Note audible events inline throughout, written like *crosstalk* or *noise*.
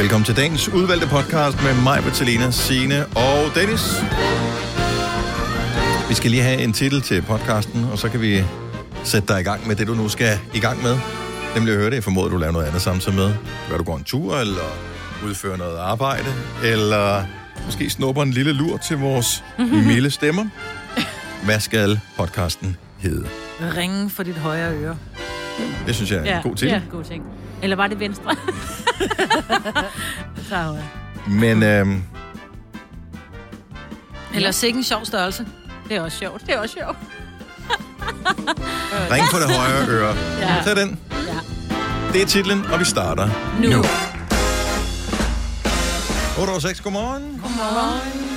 Velkommen til dagens udvalgte podcast med mig, Bettelina, Signe og Dennis. Vi skal lige have en titel til podcasten, og så kan vi sætte dig i gang med det, du nu skal i gang med. Nemlig at høre det. Jeg formoder, du laver noget andet samtidig med. Gør du går en tur, eller udfører noget arbejde, eller måske snupper en lille lur til vores milde stemmer. Hvad skal podcasten hedde? Ringen for dit højre øre. Det synes jeg er en god titel. Ja, god ting. Eller var det venstre? *laughs* Men øhm, Eller sikke en sjov størrelse. Det er også sjovt. Det er også sjovt. ring på det højre øre. Ja. Tag den. Ja. Det er titlen, og vi starter Nu. nu. 8 over 6, godmorgen. Godmorgen.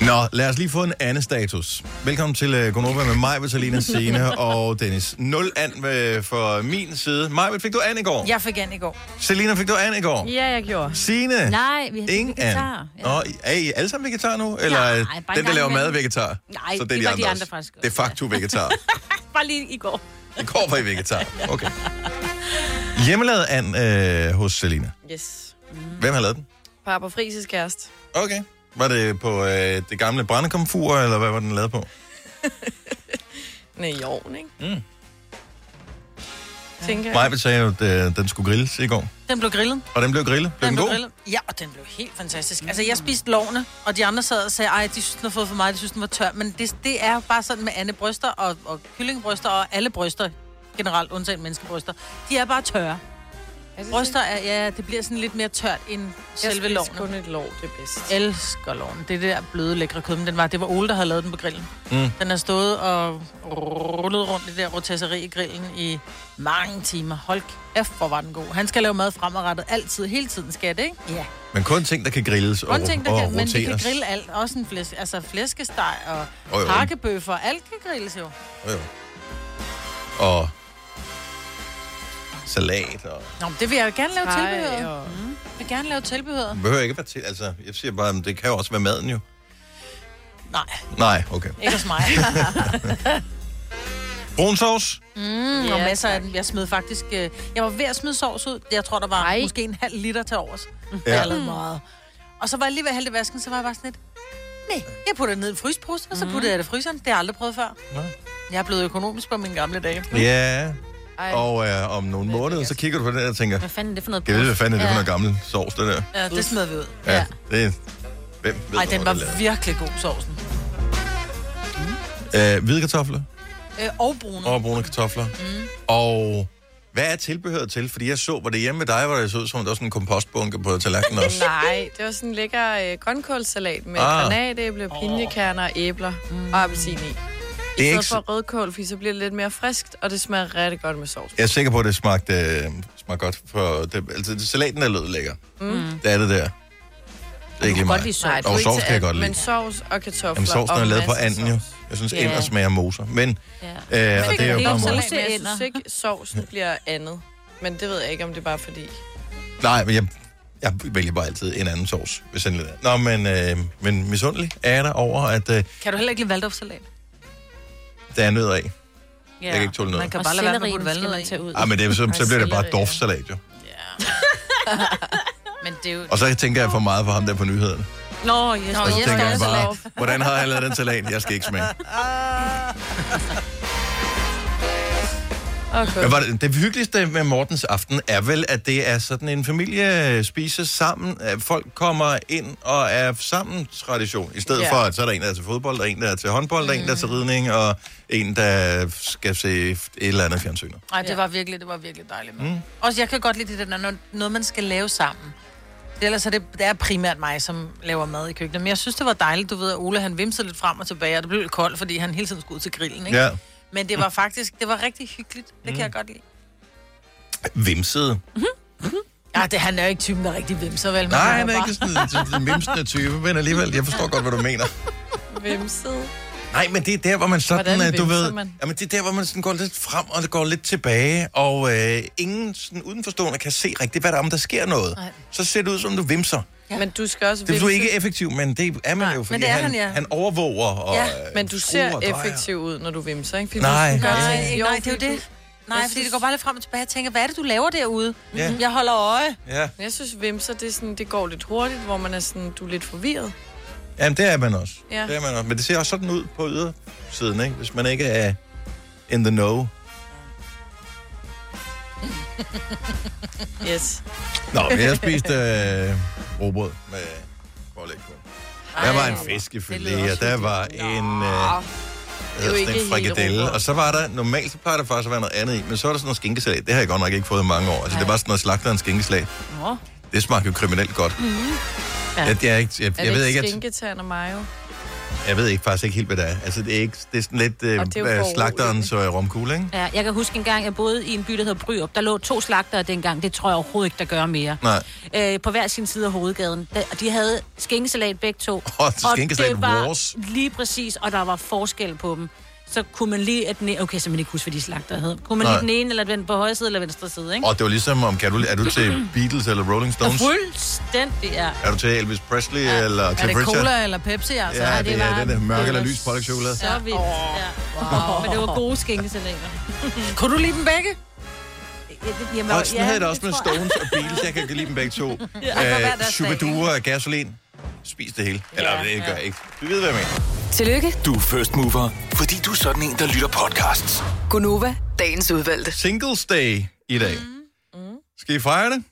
Nå, lad os lige få en anden status. Velkommen til uh, Gonova med mig, Vitalina Sene *laughs* og Dennis. 0 an uh, for min side. Maj, fik du an i går? Jeg fik an i går. Selina, fik du an i går? Ja, jeg gjorde. Signe? Nej, vi har Ingen vegetar. an. Nå, er I alle sammen vegetar nu? Eller Nej, øh, den, der laver mad, er vegetar? Nej, Så det var de andre også. faktisk Det er facto vegetar. *laughs* Bare lige i går. I går var I vegetar. Okay. *laughs* Hjemmelavet an øh, hos Selina. Yes. Hvem har lavet den? Papa Frises kæreste. Okay. Var det på øh, det gamle brændekomfur, eller hvad var den lavet på? Nej, i ovnen, ikke? Mm. Tænker jeg. Maja sagde jo, at øh, den skulle grilles i går. Den blev grillet. Og den blev grillet. Blev den, blev god? grillet. Ja, og den blev helt fantastisk. Altså, jeg spiste lovene, og de andre sad og sagde, ej, de synes, den har fået for meget, de synes, den var tør. Men det, det er bare sådan med Anne bryster og, og kyllingebryster og alle bryster, generelt undtagen menneskebryster, de er bare tørre. Er Bryster er, ja, det bliver sådan lidt mere tørt end Jeg selve spiser lovene. kun et lov, det er bedst. elsker loven. Det er det der bløde, lækre kød. Men den var, det var Ole, der havde lavet den på grillen. Mm. Den har stået og rullet rundt i det der rotisserie i grillen i mange timer. Hold kæft, hvor var den god. Han skal lave mad fremadrettet altid. Hele tiden skal det, ikke? Ja. Men kun ting, der kan grilles og, Kun ting, der og kan, men vi kan grille alt. Også en flæsk, altså flæskesteg og jo. hakkebøffer. Alt kan grilles jo. Jo, jo. Og salat og... Nå, men det vil jeg gerne lave tilbehør. og- Mm. Jeg vil gerne lave tilbehør. Det behøver ikke være til... Altså, jeg siger bare, det kan jo også være maden jo. Nej, Nej, okay. ikke hos mig. *laughs* Brun sovs? Mm, Ja, og masser af tak. den. Jeg smed faktisk... øh, Jeg var ved at smide sovs ud. Jeg tror, der var Ej. måske en halv liter til overs. Ja. Jeg meget. Og så var jeg lige ved at hælde vasken, så var jeg bare sådan lidt... Nej, jeg putter det ned i en frysepose, og så putter jeg det i fryseren. Det har jeg aldrig prøvet før. Nej. Jeg er blevet økonomisk på mine gamle dage. Ja, Ej, og øh, om nogle måneder, så kigger du på det og tænker, Hvad fanden er det for noget jeg ved, hvad fanden er det for noget gammel sovs, det der? Ja, det smed vi ud. Ja, det Hvem ved, Ej, den var virkelig god, sovsen. Øh, hvide kartofler Øh, og brune. og brune kartofler. Mm. Og hvad er tilbehøret til? Fordi jeg så, var det hjemme med dig, hvor det så ud som, om der var sådan en kompostbunke på tallerkenen *laughs* også. Nej, det var sådan en lækker øh, grønkålsalat med ah. granatæble, pinjekerner, æbler mm. og appelsin i. Det er ikke for rødkål, fordi så bliver det lidt mere friskt, og det smager rigtig godt med sovs. Jeg er sikker på, at det smagte, øh, smagte godt. For det, altså, det, salaten er lød lækker. Mm. Det er det der. Det er ikke lige godt mig. lide sovs. Nej, Og sovs kan jeg godt lide. Men sovs og kartofler Jamen, sovsen er lavet på anden jo. Jeg synes, Ja. ender smager moser. Men, Ja. øh, og det er jo bare. Men jeg synes ikke, sovsen bliver andet. Men det ved jeg ikke, om det er bare fordi... Nej, men jeg, jeg vælger bare altid en anden sovs, hvis er. Nå, men, øh, men misundelig er jeg der over, at øh, Kan du heller ikke lide valdorfsalat? Der er nødder af. Ja. Jeg kan ikke tåle noget. Man kan bare lade være med at valnød tage ud. Ah, men det er, så, så bliver det bare ja. doftsalat, *laughs* jo. Men det er jo... Og så tænker jeg for meget for ham der på nyhederne. Nå, yes. Nå, Og så yes, tænker jeg bare, hvordan har han lavet den salat? Jeg skal ikke smage. *laughs* Okay. Men var det, det hyggeligste med Mortens aften er vel, at det er sådan en familie spiser sammen. At folk kommer ind og er sammen tradition. I stedet Ja. for, at så er der en, der er til fodbold, der er en, der er til håndbold, der er en, der er til ridning, og en, der skal se et eller andet fjernsyn. Nej, det var virkelig, det var virkelig dejligt. Mm. Også jeg kan godt lide det der, når noget man skal lave sammen. Det, ellers er det, det er primært mig, som laver mad i køkkenet. Men jeg synes, det var dejligt, du ved, at Ole han vimsede lidt frem og tilbage, og det blev lidt koldt, fordi han hele tiden skulle ud til grillen, ikke? Ja. Men det var faktisk, det var rigtig hyggeligt. Det kan jeg godt lide. Vimsede. Ja, det, han er jo ikke typen, der er rigtig vimser, vel? Men Nej, var han er bare- ikke sådan en- en vimsende type, men alligevel, jeg forstår godt, hvad du mener. Vimset. Nej, men det er der, hvor man sådan, Hvordan øh, du ved, man? jamen det er der, hvor man sådan går lidt frem, og det går lidt tilbage, og øh, ingen sådan udenforstående kan se rigtigt, hvad der er, om der sker noget. Nej. Så ser det ud, som du vimser. Ja. Men du skal også Det er du ikke effektiv, men det er man Nej, jo, fordi men det er han, han, ja. han overvåger og Ja, øh, Men du ser og effektiv ud, når du vimser, ikke? Fordi Nej. du gør Nej, ting- nej, det er jo det. Nej, Jeg fordi synes- det går bare lidt frem og tilbage. Jeg tænker, hvad er det, du laver derude? Ja. Jeg holder øje. Ja. Jeg synes, vimser, det, er sådan, det går lidt hurtigt, hvor man er sådan, du er lidt forvirret. Jamen, det er man også. Ja. Det er man også. Men det ser også sådan ud på ydersiden, ikke? Hvis man ikke er in the know. Yes. Nå, men jeg spiste øh, robrød med pålæg på. Der var en fiskefilet, og der var en, øh, hedder ikke sådan en frikadelle. Og så var der, normalt så plejer der faktisk at være noget andet i, men så var der sådan noget skinkesalat. Det har jeg godt nok ikke fået i mange år. Altså, det var sådan noget slagterens skinkesalat. Nå. Det smagte jo kriminelt godt. Ja. Jeg, jeg, er ikke, jeg, Er jeg, det ved ikke at, og mayo? jeg ved ikke faktisk ikke helt, hvad det er. Altså, det er, ikke, det er sådan lidt øh, Og er slagterens øh, romkugle, ikke? Ja, jeg kan huske en gang, jeg boede i en by, der hedder Bryrup. Der lå to slagtere dengang. Det tror jeg overhovedet ikke, der gør mere. Nej. Øh, på hver sin side af hovedgaden. Og de havde skinkesalat begge to. Og skinkesalat det var wars. lige præcis, og der var forskel på dem. Så kunne man lige... At den, okay, så man ikke huske, hvad de slagter hed. Kunne man Nej. lige den ene, eller den på højre side, eller venstre side, ikke? Og det var ligesom, om kan du, er du til *clears throat* Beatles eller Rolling Stones? Fuldstændig, ja. Er du til Elvis Presley ja. eller Er Cliff det Richard? cola eller Pepsi, altså? Ja, Ja, det, det det er var- den der mørke det eller var lys pålægtschokolade. Så vildt, ja. Wow. Men det var gode skinkesalater. *laughs* Kunne du lide dem begge? Jamen, Og sådan havde jeg det også det med tror. Stones og Beatles. Jeg kan lide dem begge to. *laughs* hver deres dag, Superdure og gasolin. Spis det hele. Eller Ja, det gør jeg ikke. Du ved, hvad jeg mener. Tillykke, Du er first mover, fordi du er sådan en, der lytter podcasts. Gunova, dagens udvalgte. Singles Day i dag. Mm. Skal I fejre det?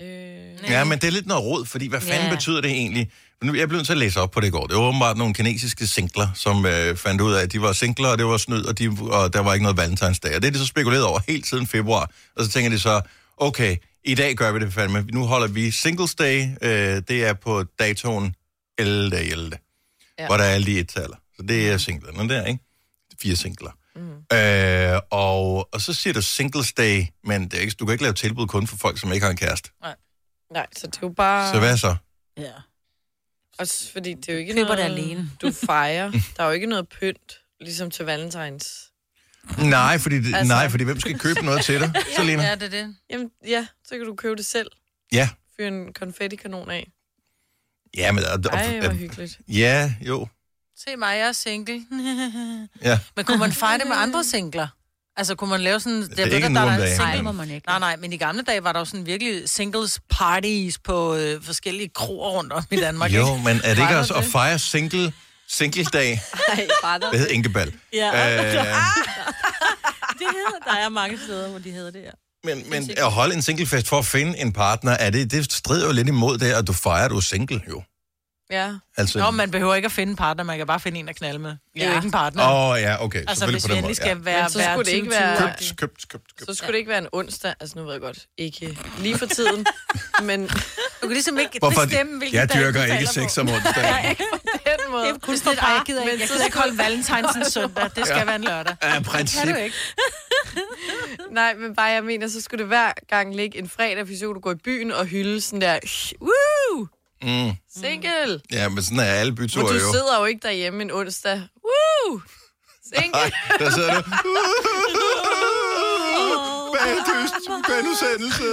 Øh, Ja, men det er lidt noget råd, fordi hvad fanden Ja. betyder det egentlig? Nu, jeg blev nødt til at læse op på det i går. Det var åbenbart nogle kinesiske singler, som øh, fandt ud af, at de var singler, og det var snyd, og, de, og der var ikke noget valentinsdag. Og det er de så spekuleret over helt siden februar. Og så tænker de så, okay, i dag gør vi det fandme. Nu holder vi Singles Day. Øh, det er på datoen 11. 11. Ja. Ja. Hvor der er alle de et-taller. Så det er singlerne der, ikke? Fire singler. Mm. Øh, og, og så siger du Singles Day, men det er ikke, du kan ikke lave tilbud kun for folk, som ikke har en kæreste. nej, så det er jo bare... Så hvad så? Ja. Også fordi det er jo ikke Køber noget, det alene. du fejrer. *laughs* Der er jo ikke noget pynt, ligesom til valentines. Nej, fordi, det, altså... Altså- nej, fordi hvem skal købe noget til dig, *laughs* Selina? Ja, det er det. Jamen, ja, så kan du købe det selv. Ja. Fyre en konfettikanon af. Ja, men... Og, og, Ej, hvor hyggeligt. ja, jo. Se mig, jeg er single. *laughs* Ja. Men kunne man fejre det med andre singler? Altså, kunne man lave sådan... er ikke nu om dagen. Nej, det må man ikke. Nej, nej, men i gamle dage var der jo sådan virkelig singles parties på øh, forskellige kroer rundt om i Danmark. Jo, ikke? men er det ikke også at det? fejre single, single-dag? Nej, bare der. Det hedder Inkebal. Ja, Øh, *laughs* det hedder, der er mange steder, hvor de hedder det her. Men, men at holde en singlefest for at finde en partner, er det, det strider jo lidt imod det, at du fejrer, at du er single, jo. Ja. Altså, Nå, man behøver ikke at finde en partner, man kan bare finde en at knalde med. Det er jo ikke en partner. Åh, oh, ja, okay. altså, hvis på vi den måde. skal Ja. være, Men så være skulle det ikke 20, være- 20. Købt, købt, købt, købt. Så skulle det ikke være en onsdag. Altså, nu ved jeg godt, ikke lige for tiden. *laughs* men Du kan ligesom ikke Hvorfor? bestemme, hvilken Jeg dag dyrker du ikke sex om onsdagen. *laughs* den måde. Det er kun for bare, jeg gider ikke, jeg gider ikke holde valentines en søndag. Det skal være en lørdag. Kan princip. du ikke? *laughs* Nej, men bare jeg mener, så skulle det hver gang ligge en fredag, hvis du går i byen og hylde sådan der, woo, Mm. single. Ja, men sådan er alle byture du jo. sidder jo ikke derhjemme en onsdag, woo, *laughs* single. Nej, der sidder du. *laughs* Bagdyst, bagudsendelse.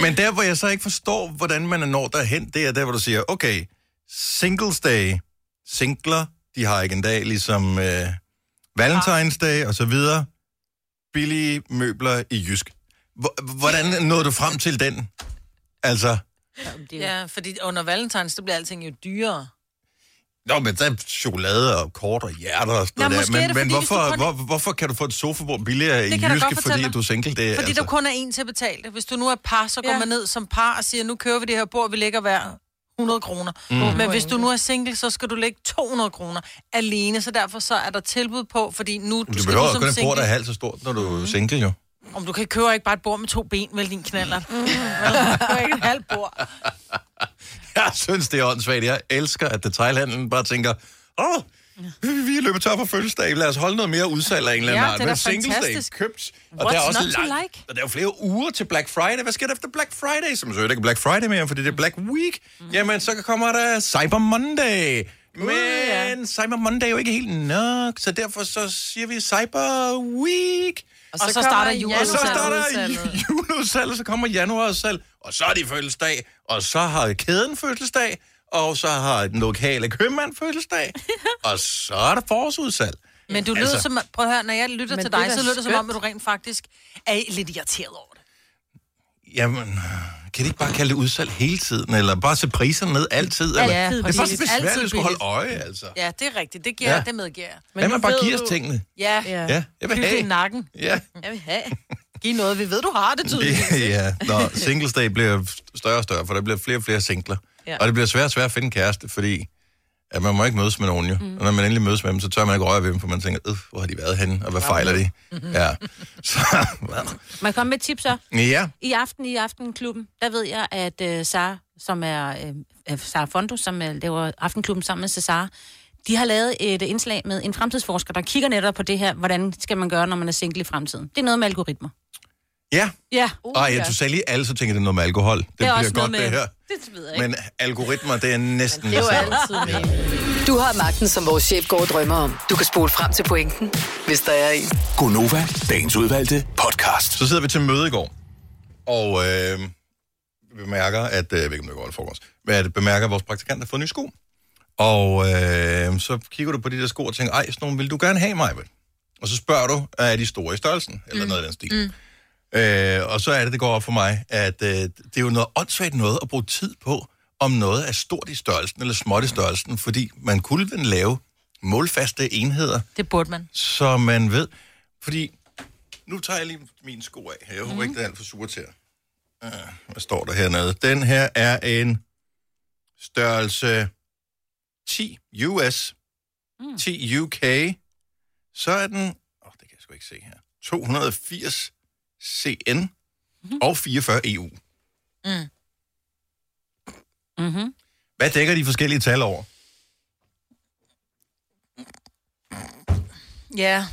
Men der, hvor jeg så ikke forstår, hvordan man når derhen, det er der, hvor du siger, okay, singles day, singler, de har ikke en dag, ligesom øh, Valentine's Day og så videre. Billige møbler i Jysk. Hvor- Hvordan nåede du frem til den? Altså, Det Ja, fordi under valentines, så bliver alting jo dyrere. Nå, men der er chokolade og kort og hjerter og sådan Nå, noget der. er Men, det, men hvorfor, kun- hvor, hvorfor kan du få et sofabord billigere i kan jeg da Jyske, godt fortælle fordi at du er single? Det, Fordi altså, der kun er en til at betale det. Hvis du nu er par, så går Ja. man ned som par og siger, nu kører vi det her bord, vi lægger hver 100 kroner. Mm. Men hvis du nu er single, så skal du lægge 200 kroner alene, så derfor så er der tilbud på, fordi nu du, du, behøver du som kun et bord, der er halvt så stort, når du er single, jo. Om du kan købe ikke bare et bord med to ben, vel din knaller. Mm. *laughs* du *laughs* kan ikke et halvt bord. *laughs* Jeg synes, det er åndssvagt. Jeg elsker, at detailhandlen bare tænker, åh, vi vi er løbet tør for fødselsdag. Lad os holde noget mere udsalg af en eller anden Ja, art. det er Men Singles Day fantastisk. købt. Og What's der er også langt- like? Og der er jo flere uger til Black Friday. Hvad sker der efter Black Friday? Som så ikke er Black Friday mere, fordi det er Black Week. Mm. Jamen, så kommer der Cyber Monday. Men ja. Cyber Monday er jo ikke helt nok, så derfor så siger vi Cyber Week. Og så kommer starter jul. Og så starter januarudsalget. juleudsalg, så kommer januarudsalg, og så er de fødselsdag, og så har kæden fødselsdag, og så har den lokale købmand fødselsdag, *laughs* og så er der forårsudsalg. Men du lyder Altså- som, prøv at høre, når jeg lytter til dig, så lyder det som om, at du rent faktisk er lidt irriteret over det. Jamen, kan de ikke bare kalde det udsalg hele tiden? Eller bare sætte priserne ned altid? Eller? Ja, det er præcis. besværligt Altid at skulle holde øje, altså. Ja, det er rigtigt. Det, giver, Ja. ja. det medgiver jeg. Hvad nu man bare ved giver os tingene? Ja, Ja. Ja, jeg vil det i have. nakken. Ja. Jeg vil have. Giv noget, vi ved, du har det tydeligt. ja, når *laughs* singles day bliver større og større, for der bliver flere og flere singler. Ja. Ja. Og det bliver svært og svært at finde kæreste, fordi at man må ikke mødes med nogen jo. Mm. Og når man endelig mødes med dem, så tør man ikke røre ved dem, for man tænker, øh, hvor har de været henne, og hvad fejler de? Ja. *laughs* Så, *laughs* Må jeg komme med et tip så? ja, I aften i Aftenklubben, der ved jeg, at uh, Sara, som er uh, Sara Fondo, som uh, laver Aftenklubben sammen med Cesar, de har lavet et indslag med en fremtidsforsker, der kigger netop på det her, hvordan skal man gøre, når man er single i fremtiden. Det er noget med algoritmer. Ja. Ja, Uh, Ej, ja. jeg du sagde lige alle, så tænker det er noget med alkohol. Det, det bliver også godt, noget det med- her. det ved jeg ikke. Men algoritmer, det er næsten Det er jo altid med. Du har magten, som vores chef går og drømmer om. Du kan spole frem til pointen, hvis der er en. Gonova, dagens udvalgte podcast. Så sidder vi til møde i går, og øh, vi bemærker, at, øh, jeg ved ikke, om det går eller foregårs, men at bemærker, at vores praktikant har fået nye sko. Og øh, så kigger du på de der sko og tænker, ej, sådan nogle vil du gerne have mig, Og så spørger du, er de store i størrelsen? Eller mm. noget af den stil. Mm. Øh, og så er det, det går op for mig, at øh, det er jo noget åndssvagt noget at bruge tid på, om noget er stort i størrelsen eller småt i størrelsen, fordi man kunne vel lave målfaste enheder, Det burde man. så man ved. Fordi, nu tager jeg lige mine sko af. Jeg håber mm. ikke, det er alt for surt her. Uh, hvad står der hernede? Den her er en størrelse 10 US, mm. 10 UK. Så er den, åh, oh, det kan jeg sgu ikke se her, 280 CN mm. og 44 EU. Mm-hmm. Hvad dækker de forskellige tal over? Ja.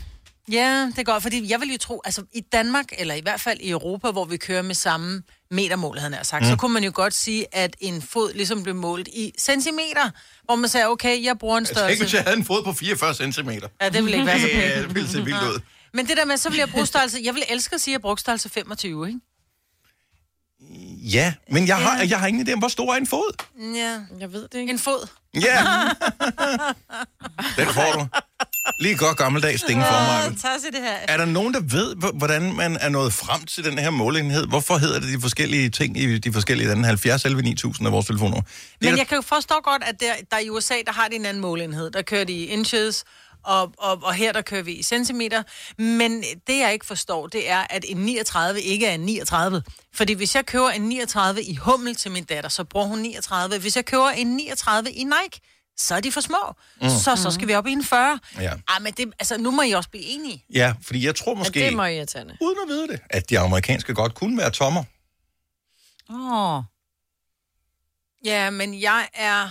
Ja, det er godt, fordi jeg vil jo tro, altså i Danmark, eller i hvert fald i Europa, hvor vi kører med samme metermål, havde nær sagt, mm. så kunne man jo godt sige, at en fod ligesom blev målt i centimeter, hvor man sagde, okay, jeg bruger en Jeg tænker, hvis størrelse. jeg havde en fod på 44 cm. Ja, det ville ikke være så *laughs* pænt. Ja, det ville se vildt ud. Men det der med, så vil jeg bruge størrelse, jeg vil elske at sige, at jeg brugte størrelse 25, ikke? Ja, men jeg har, jeg har ingen idé om, hvor stor er en fod. Ja. Jeg ved det ikke. En fod. Ja. *laughs* Den får du. Lige godt gammeldags sting for mig. Sig det her. Er der nogen, der ved, hvordan man er nået frem til den her målenhed? Hvorfor hedder det de forskellige ting i de forskellige lande? 70 11 9000 af vores telefonnummer. Det er Men jeg kan jo forstå godt, at der, der i USA, der har de en anden målenhed. Der kører de inches, og, og, og her der kører vi i centimeter. Men det jeg ikke forstår, det er, at en 39 ikke er en 39. Fordi hvis jeg køber en 39 i hummel til min datter, så bruger hun 39. Hvis jeg køber en 39 i Nike, så er de for små. Mm. Så, så skal vi op i en 40. Ja. Ah, men det, altså, nu må I også blive enige. Ja, fordi jeg tror Ja, måske, det er meget irriterende. uden at vide det, at de amerikanske godt kunne være tommer. Åh. Oh. Ja, men jeg er,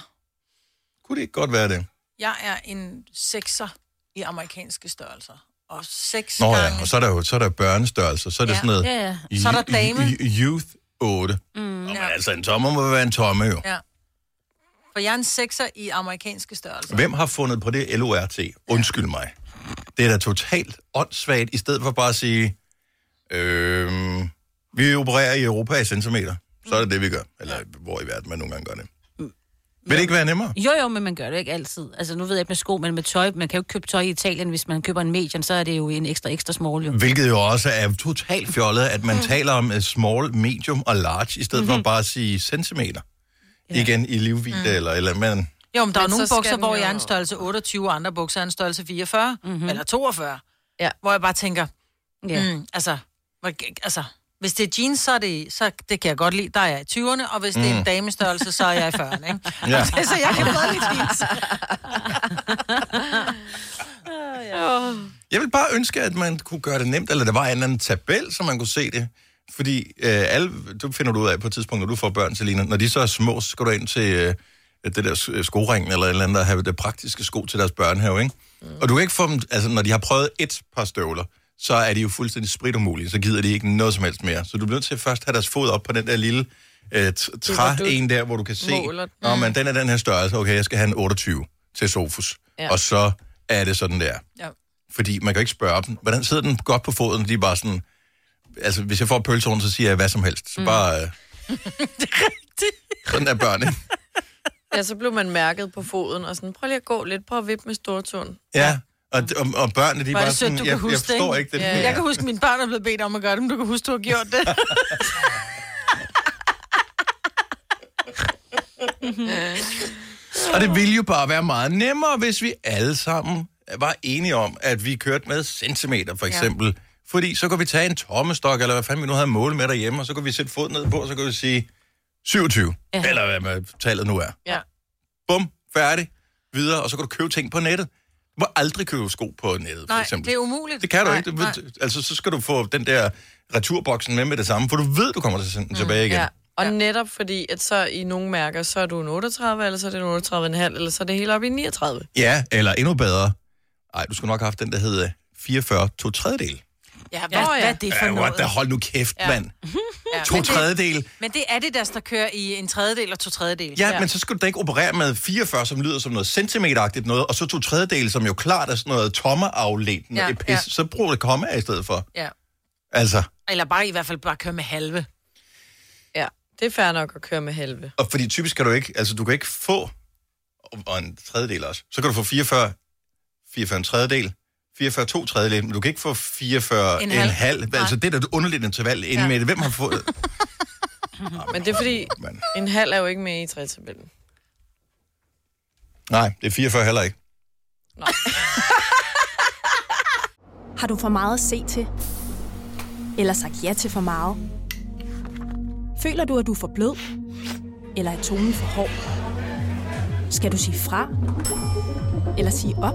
Kunne det ikke godt være det? jeg er en sekser i amerikanske størrelser. Og seks Nå gange... ja, og så er der jo så er der børnestørrelse, så er det Ja. sådan noget... Ja, ja. Så er der dame. Youth 8. Mm, Nå, ja. altså, en tommer må være en tomme jo. Ja. For jeg er en sekser i amerikanske størrelser. Hvem har fundet på det LORT? Undskyld mig. Det er da totalt åndssvagt, i stedet for bare at sige, øh, vi opererer i Europa i centimeter. Så er det det, vi gør. Eller hvor i verden man nogle gange gør det. Vil det ikke være nemmere? Jo, jo, men man gør det ikke altid. Altså, nu ved jeg ikke med sko, men med tøj. Man kan jo ikke købe tøj i Italien, hvis man køber en medium, så er det jo en ekstra, ekstra small, jo. Hvilket jo også er totalt fjollet, at man taler om uh, small, medium og large, i stedet mm-hmm. for bare at sige centimeter. Ja. Igen i livvidde mm. eller eller men Jo, men der er Men nogle så skal bukser, hvor jo- jeg er en størrelse 28, og andre bukser er en størrelse 44, mm-hmm. eller 42. Ja. Hvor jeg bare tænker, Ja. mm, altså, hvor, altså, hvis det er jeans, så, er det, så det kan jeg godt lide, der er jeg i 20'erne, og hvis mm. det er en damestørrelse, så er jeg i 40'erne, ikke? *laughs* Ja. *laughs* så jeg kan bedre lide jeans. *laughs* Jeg vil bare ønske, at man kunne gøre det nemt, eller der var en eller anden tabel, så man kunne se det. Fordi øh, alle, du finder du ud af på et tidspunkt, når du får børn, Selina, når de så er små, så skal du ind til øh, det der s- skoringen, eller et eller andet, der have det praktiske sko til deres børnehave, ikke? Mm. Og du kan ikke få dem, altså når de har prøvet et par støvler, så er de jo fuldstændig spritumulige, så gider de ikke noget som helst mere. Så du bliver nødt til at først have deres fod op på den der lille øh, træ, en der, hvor du kan se, måler. Nå, men den er den her størrelse, okay, jeg skal have en 28 til Sofus. Ja. Og så er det sådan der. Ja. Fordi man kan ikke spørge dem, hvordan sidder den godt på foden? De er bare sådan, altså hvis jeg får pølsehorn, så siger jeg hvad som helst. Så bare, øh, *laughs* det er rigtigt. sådan er børn, ikke? Ja, så blev man mærket på foden, og sådan, prøv lige at gå lidt, prøv at vippe med stortåen. Ja, Og, og, og børnene, de er er bare det sødt, sådan, du jeg, kan huske jeg det, forstår ikke? ikke det. Ja. Jeg kan huske, at mine børn er blevet bedt om at gøre det, men du kan huske, du har gjort det. *laughs* Og det ville jo bare være meget nemmere, hvis vi alle sammen var enige om, at vi kørte med centimeter, for eksempel. Ja. Fordi så kunne vi tage en tommestok, eller hvad fanden vi nu havde målet med derhjemme, og så kunne vi sætte fod ned på, og så kunne vi sige 27, ja. Eller hvad tallet nu er. Ja. Bum, færdig, videre, og så kan du købe ting på nettet. Du må aldrig købe sko på nettet, for Nej, eksempel. det er umuligt. Det kan du nej, ikke. Du, Nej. altså, så skal du få den der returboksen med med det samme, for du ved, du kommer til at sende den tilbage igen. Ja. Og Ja. ja. netop fordi, at så i nogle mærker, så er du en 38, eller så er det en 38,5, eller så er det helt op i 39. Ja, eller endnu bedre. Nej, du skulle nok have haft den, der hedder 44 to tredjedel. Ja, hvad, Ja. hvad er det for Ja, noget? what, da hold nu kæft, ja. Mand. *laughs* Ja, To men det- tredjedel. Men det er det, der, der kører i en tredjedel og to tredjedel. Ja, ja, men så skal du da ikke operere med 44, som lyder som noget centimeteragtigt noget, og så to tredjedel, som jo klart er sådan noget tommeafledt noget Ja, ja, pis. ja. Så brug det komma i stedet for. ja. Altså, Eller bare i hvert fald bare køre med halve. Ja, det er fair nok at køre med halve. og fordi typisk kan du ikke, altså du kan ikke få, og en tredjedel også, så kan du få 44, 44 en tredjedel, 44 to tredjedel, men du kan ikke få 44 en, En halv. halv. Altså det er da underligt interval inde Ja. med det. Hvem har fået... *laughs* Men det er fordi, Men, en halv er jo ikke med i trætabellen. nej, det er 44 heller ikke. *laughs* Har du for meget at se til? Eller sagt ja til for meget? Føler du, at du er for blød? Eller er tonen for hård? Skal du sige fra? Eller sige op?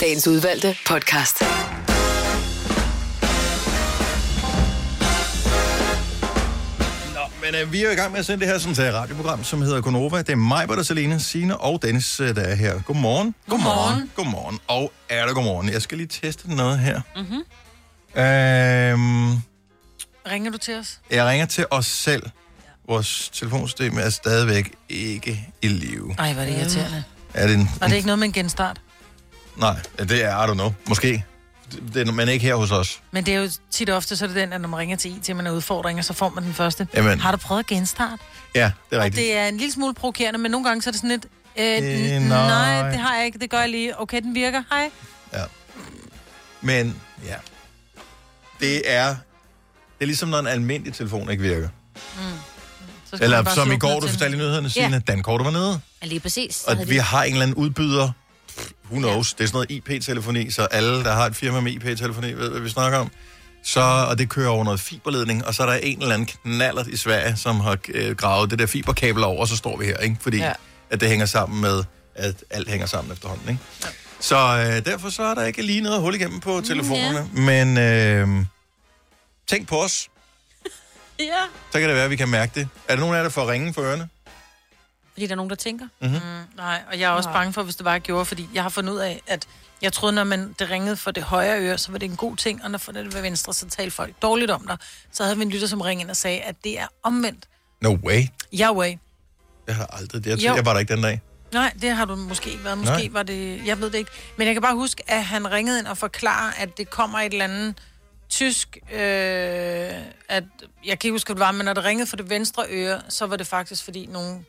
dagens udvalgte podcast. Nå, men øh, vi er jo i gang med at sende det her sådan, så radioprogram, som hedder Gonova. Det er mig, der Selina, Signe og Dennis, øh, der er her. Godmorgen. Godmorgen. Godmorgen. Og er der godmorgen? Jeg skal lige teste noget her. Mm-hmm. Øhm, Ringer du til os? jeg ringer til os selv. Vores telefonsystem er stadigvæk ikke i live. Ej, var det irriterende. Er det en... Var det ikke noget med en genstart? Nej, det er, I don't know. Måske. Det, det, men ikke her hos os. Men det er jo tit og ofte, så er det den, at når man ringer til IT, man er udfordringer, så får man den første. Jamen. Har du prøvet at genstarte? Ja, det er Og rigtigt. det er en lille smule provokerende, men nogle gange så er det sådan lidt... Øh, Øh, nej. nej, det har jeg ikke. Det gør jeg lige. Okay, den virker. Hej. Men, ja. Det er... Det er ligesom, når en almindelig telefon ikke virker. Så man Eller som i går, du fortalte i nyhederne, Signe, ja. Dankortet var nede. Ja, lige præcis. Og vi har en eller anden udbyder, who knows, det er sådan noget IP-telefoni, så alle, der har et firma med IP-telefoni, ved, hvad vi snakker om. Så, og det kører over noget fiberledning, og så er der en eller anden knallert i Sverige, som har øh, gravet det der fiberkabel over, og så står vi her, ikke? Fordi ja. Ja. at det hænger sammen med, at alt hænger sammen efterhånden, ikke? Ja. Så øh, derfor så er der ikke lige noget hul igennem på telefonerne, men øh, tænk på os, *laughs* Ja. så kan det være, at vi kan mærke det. Er der nogen af jer, der får ringen for ørerne? Fordi der er nogen, der tænker. Nej, og jeg er også bange for, hvis det bare gjorde, fordi jeg har fundet ud af, at jeg troede, når man det ringede for det højre øre, så var det en god ting, og når for det ved venstre, så talte folk dårligt om dig. Så havde vi en lytter, som ringede ind og sagde, at det er omvendt. No way. Yahweh. Jeg har aldrig det. Jeg, jeg var der ikke den dag. Nej, det har du måske ikke været. Måske Nej. Nej. var det... Jeg ved det ikke. Men jeg kan bare huske, at han ringede ind og forklare, at det kommer et eller andet tysk... Øh, at, jeg kan ikke huske, hvad det var, men når det ringede for det venstre øre, så var det faktisk, fordi nogen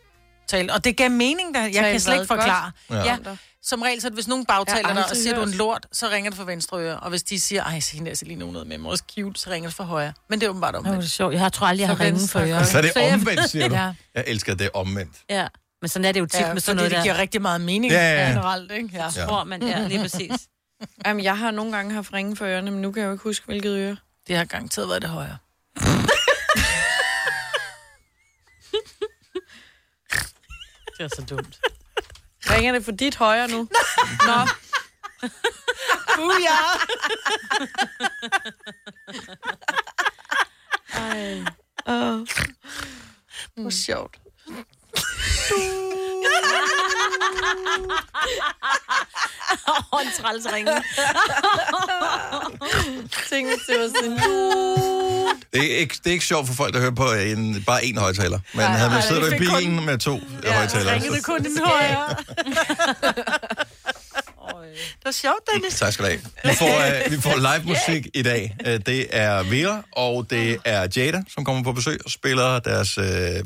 talte... Og det gav mening, der. Jeg Talte kan slet ikke forklare. Ja. Ja. ja. Som regel, så er det, hvis nogen bagtaler dig og siger, du er en lort, så ringer det for venstre øre. Og hvis de siger, ej, se hende der, Selina, hun er med mig også cute, så ringer det for højre. Men det er åbenbart Det omvendt. det sjovt. Jeg har tror aldrig, jeg Så har venstre for øre. Så er det jeg- omvendt, siger du? Ja, Jeg elsker det omvendt. ja. Men sådan er det jo tit Ja, med sådan noget det der. giver rigtig meget mening Ja, ja, ja. generelt, ikke? Ja. Ja. Tror man, ja, lige præcis. Jamen, jeg har nogle gange haft ringe for ørerne, men nu kan jeg jo ikke huske, hvilket øre. Det har garanteret været det højre. *laughs* det er så dumt. Ringer det for dit højre nu? *laughs* Nå, Booyah! Åh. Hvor sjovt. Åh, en træls ringe. tingene til at sådan... Det er, ikke, det er ikke sjovt for folk, der hører på en, bare én højtaler. Men Nej, havde man siddet i fik kun- bilen med to ja, højtalere. ringede det kun en højere. *laughs* det var sjovt, Dennis. Tak skal du have. Vi får, uh, vi får *laughs* live musik i dag. Uh, det er Vera, og det er Jada, som kommer på besøg og spiller deres uh,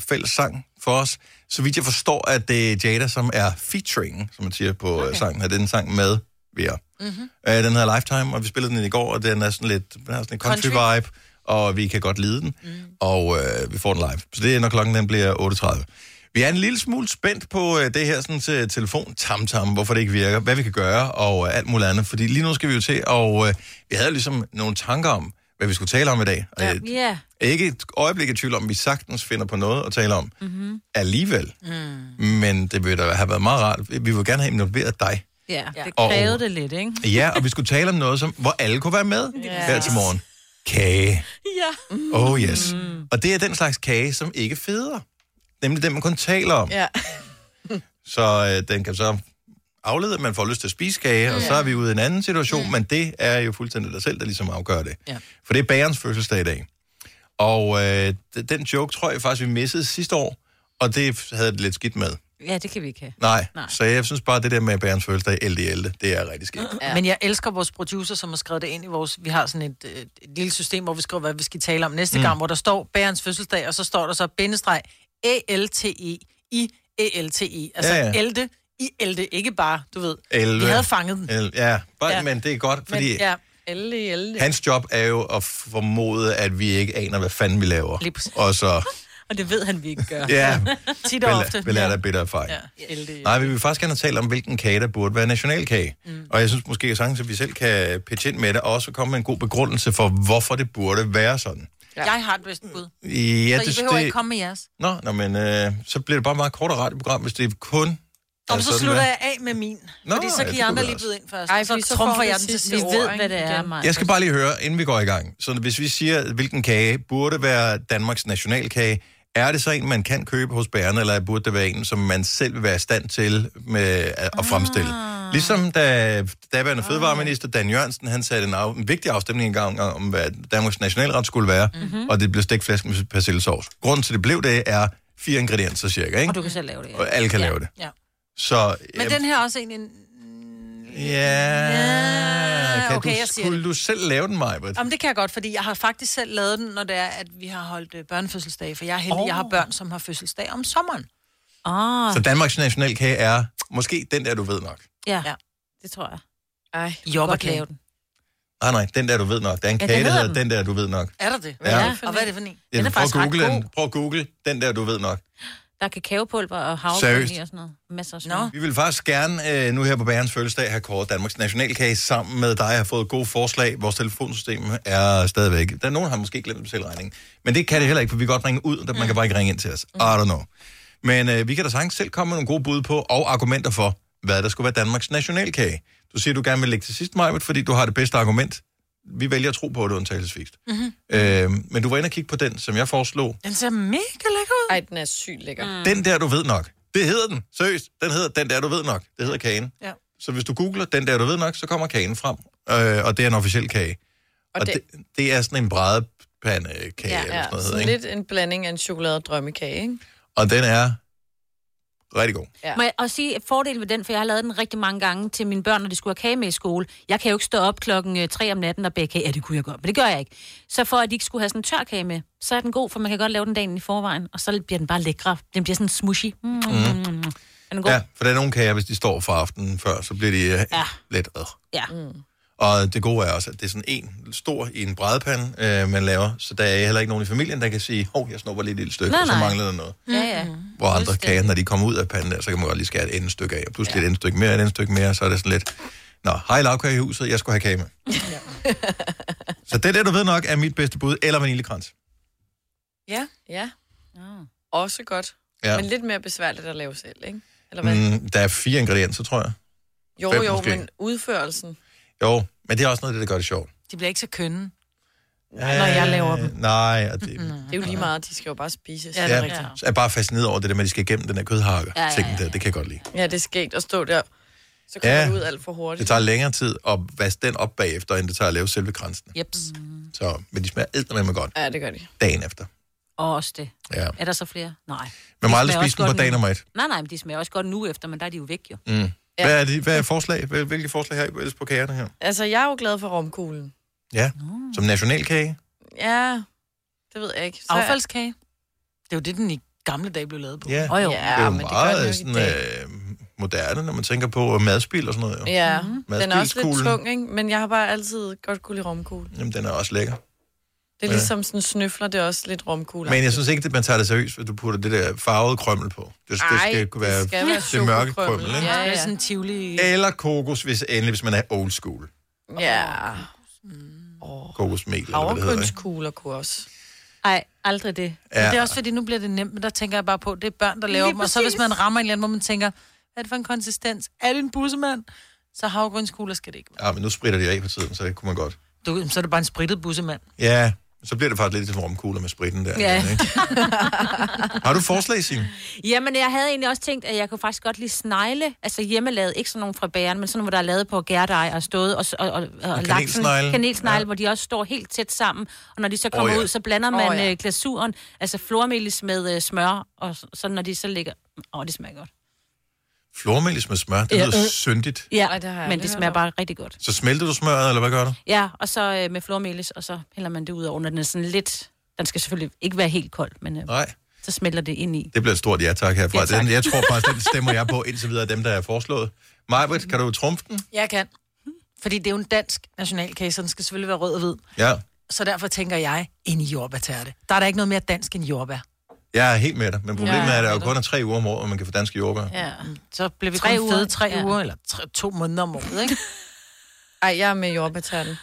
fælles sang for os. Så vidt jeg forstår, at det er Jada, som er featuring, som man siger på okay. sangen. At det er en sang med Vera. Mm-hmm. Uh, den hedder Lifetime, og vi spillede den i går, og den er sådan lidt den har sådan en country, Country. vibe, og vi kan godt lide den. Mm. Og uh, vi får den live. Så det er, når klokken den bliver 8.30. Vi er en lille smule spændt på øh, det her sådan, til telefon tam hvorfor det ikke virker, hvad vi kan gøre og øh, alt muligt andet. Fordi lige nu skal vi jo til, og øh, vi havde ligesom nogle tanker om, hvad vi skulle tale om i dag. Og jeg Ja. er ikke et øjeblik i tvivl om, at vi sagtens finder på noget at tale om mm-hmm. alligevel. Mm. Men det ville da have været meget rart. Vi vil gerne have involveret dig. Ja, det Og- krævede det lidt, ikke? Ja, og vi skulle tale om noget, som, hvor alle kunne være med Ja. her til morgen. Kage. Ja. Oh yes. Mm. Og det er den slags kage, som ikke feder. Nemlig den, man kun taler om. Ja. Så øh, den kan så aflede, at man får lyst til at spise kage, og så er vi ude i en anden situation, men det er jo fuldstændig dig selv, der ligesom afgør det. Ja. For det er bagerens fødselsdag i dag. Og øh, den joke tror jeg faktisk, vi missede sidste år, og det havde det lidt skidt med. Ja, det kan vi ikke have. Nej, Nej. så jeg synes bare, det der med bagerens fødselsdag, elde elde, det er rigtig skidt. Ja. Men jeg elsker vores producer, som har skrevet det ind i vores... Vi har sådan et, øh, et lille system, hvor vi skriver, hvad vi skal tale om næste mm. gang, hvor der står bærens fødselsdag, og så står der så bindestreg A-L-T-E i A-L-T-E. Altså Ja, ja, ja. ja. elde i elde, ikke bare, du ved. Elde. Vi havde fanget den. El- Ja, bare, ja, men det er godt, fordi Men, ja, Elle, elle. hans job er jo at formode, at vi ikke aner, hvad fanden vi laver. Lige præcis. Og så, Og det ved han, vi ikke gør. ja, *laughs* tit og ofte. vil, vil lære dig bitter erfaring. Ja, elde i Nej, vi vil faktisk gerne tale om, hvilken kage, der burde være nationalkage. Mm. Og jeg synes måske, at sagtens, at vi selv kan pitche ind med det, og også komme med en god begrundelse for, hvorfor det burde være sådan. Jeg har et bedste bud. Ja, Så I behøver ikke komme med jeres. Nå, nå, men øh, så bliver det bare et meget kortere radioprogram, hvis det er kun... Er så slutter jeg af med min. Nå, fordi så ja, kan det I andre lige byde ind først. Ej, så så trumfer jeg den til sidste sidst. Vi ved, hvad det er. Maja. Jeg skal bare lige høre, inden vi går i gang. Så hvis vi siger, hvilken kage burde være Danmarks nationalkage, er det så en, man kan købe hos bærerne, eller burde det være en, som man selv vil være i stand til med at, fremstille? Ligesom da daværende fødevareminister Dan Jørgensen, han satte en, af, en vigtig afstemning engang om, hvad Danmarks nationalret skulle være, mm-hmm. og det blev stegt flæsk med persillesovs. Grunden til, det blev det, er fire ingredienser cirka, ikke? Og du kan selv lave det. Ja. Og alle kan Ja. lave det. Ja. Så, Men den her er også egentlig... Ja, Ja, kan okay, du, jeg siger skulle det. du selv lave den, Maja? Jamen, det kan jeg godt, fordi jeg har faktisk selv lavet den, når det er, at vi har holdt øh, børnefødselsdag. For jeg er heldig, oh. jeg har børn, som har fødselsdag om sommeren. Åh, Så Danmarks nationalkage er måske den der, du ved nok. ja. Ja. Det tror jeg. Ej. Godt Jobberkage. lave den. Nej, nej, den der, du ved nok. Der er en Ja, kage, der hedder hedder den der, du ved nok. Er der det? Ja. Og hvad er det for en? Ja, Den er prøv, at faktisk ret google den. prøv at google den der, du ved nok. Der er kakaopulver og havregryn i og sådan noget. Masser af Nå. smør. Vi vil faktisk gerne øh, nu her på Bærens fødselsdag have kåret Danmarks nationalkage sammen med dig. Jeg har fået gode forslag. Vores telefonsystem er stadigvæk... Der er nogen, der har måske glemt betaleregningen. Men det kan det heller ikke, for vi kan godt ringe ud. Man kan bare ikke ringe ind til os. I don't know. Men øh, vi kan da sagtens selv komme med nogle gode bud på og argumenter for, hvad der skulle være Danmarks nationalkage. Du siger, du gerne vil lægge til sidst, Majbert, fordi du har det bedste argument. Vi vælger at tro på det undtagelsesvist. Mm-hmm. Øh, men du var inde og kigge på den, som jeg foreslog. Den ser mega lækker ud. Ej, den er sygt lækker. Mm. Den der, du ved nok. Det hedder den. Seriøst. Den hedder Den der, du ved nok. Det hedder kagen. Ja. Så hvis du googler Den der, du ved nok, så kommer kagen frem. Øh, og det er en officiel kage. Og, og det, det- er sådan en brædepandekage, ja, eller Ja, sådan noget, sådan ikke? lidt en blanding af en chokolade og drømmekage, ikke? Og den er rigtig god. Ja. Må jeg også sige fordelen ved den, for jeg har lavet den rigtig mange gange til mine børn, når de skulle have kage med i skole. Jeg kan jo ikke stå op klokken øh, 3 om natten og bage kage. Ja, det kunne jeg godt, men det gør jeg ikke. Så for at de ikke skulle have sådan en tør kage med, så er den god, for man kan godt lave den dagen i forvejen, og så bliver den bare lækre. Den bliver sådan smushy. Mm. Mm. Mm. Er den god? Ja, for der er nogle kager, hvis de står for aftenen før, så bliver de øh, Ja. lidt... Øh. Ja. Og det gode er også, at det er sådan en stor i en brædepande, øh, man laver. Så der er heller ikke nogen i familien, der kan sige, hov, jeg snupper lige et lille stykke, Nej, og så nej. mangler der noget. Ja, ja. Hvor andre kager, når de kommer ud af panden der, så kan man godt lige skære et endestykke af. Og pludselig ja. et endestykke mere, et endestykke mere, så er det sådan lidt... Nå, hej lavkage i huset, jeg skulle have kage med. så det der, du ved nok, er mit bedste bud, eller vaniljekrans. Ja. Ja, Oh. også godt. Ja. Ja. Men lidt mere besværligt at lave selv, ikke? Eller hvad? Mm, der er fire ingredienser, tror jeg. Jo, fem jo, måske. men udførelsen. Jo, men det er også noget af det, der gør det sjovt. De bliver ikke så kønne. Når jeg laver dem. Nej, og det, Det er jo lige meget, de skal jo bare spises. Ja, Ja, det er ja, rigtigt. så er jeg bare fascineret over det der med, at de skal igennem den der kødhakker. Ja, ja, Ja, ja. Der. Det kan jeg godt lide. ja det er skægt at stå der Så kommer Ja. ja. det ud alt for hurtigt. Det tager længere tid at vaske den op bagefter, end det tager at lave selve kransen. Jeps. Så, men de smager eddermame godt Ja, det gør de. dagen efter. Og også det. Ja. Er der så flere? Nej. Man må aldrig spise dem på dag nu. nummer et. Nej, nej, men de smager også godt nu efter, men der er de jo væk jo. Mm. Hvad, er de, hvad er forslag? Hvil- Hvilke forslag har I ellers på kagerne her? Altså, jeg er jo glad for romkuglen. Ja, som nationalkage. Ja, det ved jeg ikke. Så Affaldskage. Det er jo det, den i gamle dage blev lavet på. Ja, Åh jo. det er Ja, jo men det gør den jo meget ikke sådan, øh, moderne, når man tænker på madspil og sådan noget. Jo. Ja, den er også lidt tung, ikke? Men jeg har bare altid godt kunne lide romkugle. Jamen, den er også lækker. Det er Ja. ligesom sådan snøfler, det er også lidt romkugle. Men jeg synes ikke, at man tager det seriøst, hvis du putter det der farvede krømmel på. Det, det Ej, skal kunne være, det skal være det mørke krømmel, ikke? Ja, Det er ja. sådan tivoli... Eller kokos, hvis endelig, hvis man er old school. Ja. Kokosmel, eller hvad det hedder. ikke? Kunne også. Nej, aldrig det. Ja. Ja. Det er også fordi, nu bliver det nemt, men der tænker jeg bare på, det er børn, der laver Lige dem. Og så hvis man rammer en eller anden, hvor man tænker, hvad er det for en konsistens? Er det en bussemand? Så havregrynskugler skal det ikke være. Ja, men nu spritter de af på tiden, så det kunne man godt. Du, så er det bare en sprittet bussemand. Ja, så bliver det faktisk lidt som romkugler med spritten der. Ja. Ikke? Har du forslag, Signe? Jamen, jeg havde egentlig også tænkt, at jeg kunne faktisk godt lide snegle. Altså hjemmelavet, ikke sådan nogle fra bageren, men sådan nogle, hvor der er lavet på gærdej og stået og, og, og, og lagt sådan- kanelsnegle. kanelsnegle, Ja. ja. hvor de også står helt tæt sammen. Og når de så kommer ja. oh, ud, så blander man ja. oh, ja. glasuren, altså flormelis med øh, smør, og så, så når de så ligger... Åh, oh, det smager godt. Flormelis med smør, det Ja, lyder øh. syndigt. Ja, Ej, det har jeg men det smager bare rigtig godt. Så smelter du smøret, eller hvad gør du? Ja, og så øh, med flormelis, og så hælder man det ud over, når den er sådan lidt... Den skal selvfølgelig ikke være helt kold, men øh, Nej, så smelter det ind i. det bliver et stort ja tak herfra. Ja, tak. Den, jeg tror *laughs* faktisk, den stemmer jeg på indtil videre af dem, der er foreslået. Majbrit, kan du trumfe den? Jeg kan. Fordi det er jo en dansk nationalkage, så den skal selvfølgelig være rød og hvid. Ja. Så derfor tænker jeg, en jordbærtærte. Der er der ikke noget mere dansk end jordbær. Jeg er helt med dig, men problemet Ja, er, at der er jo kun er tre uger om året, hvor man kan få danske jordbær. Ja. Så bliver vi Tre kun fede uger, tre ja. uger, eller tre, to måneder om året, ikke? *laughs* Ej, jeg er med jordbærtærten.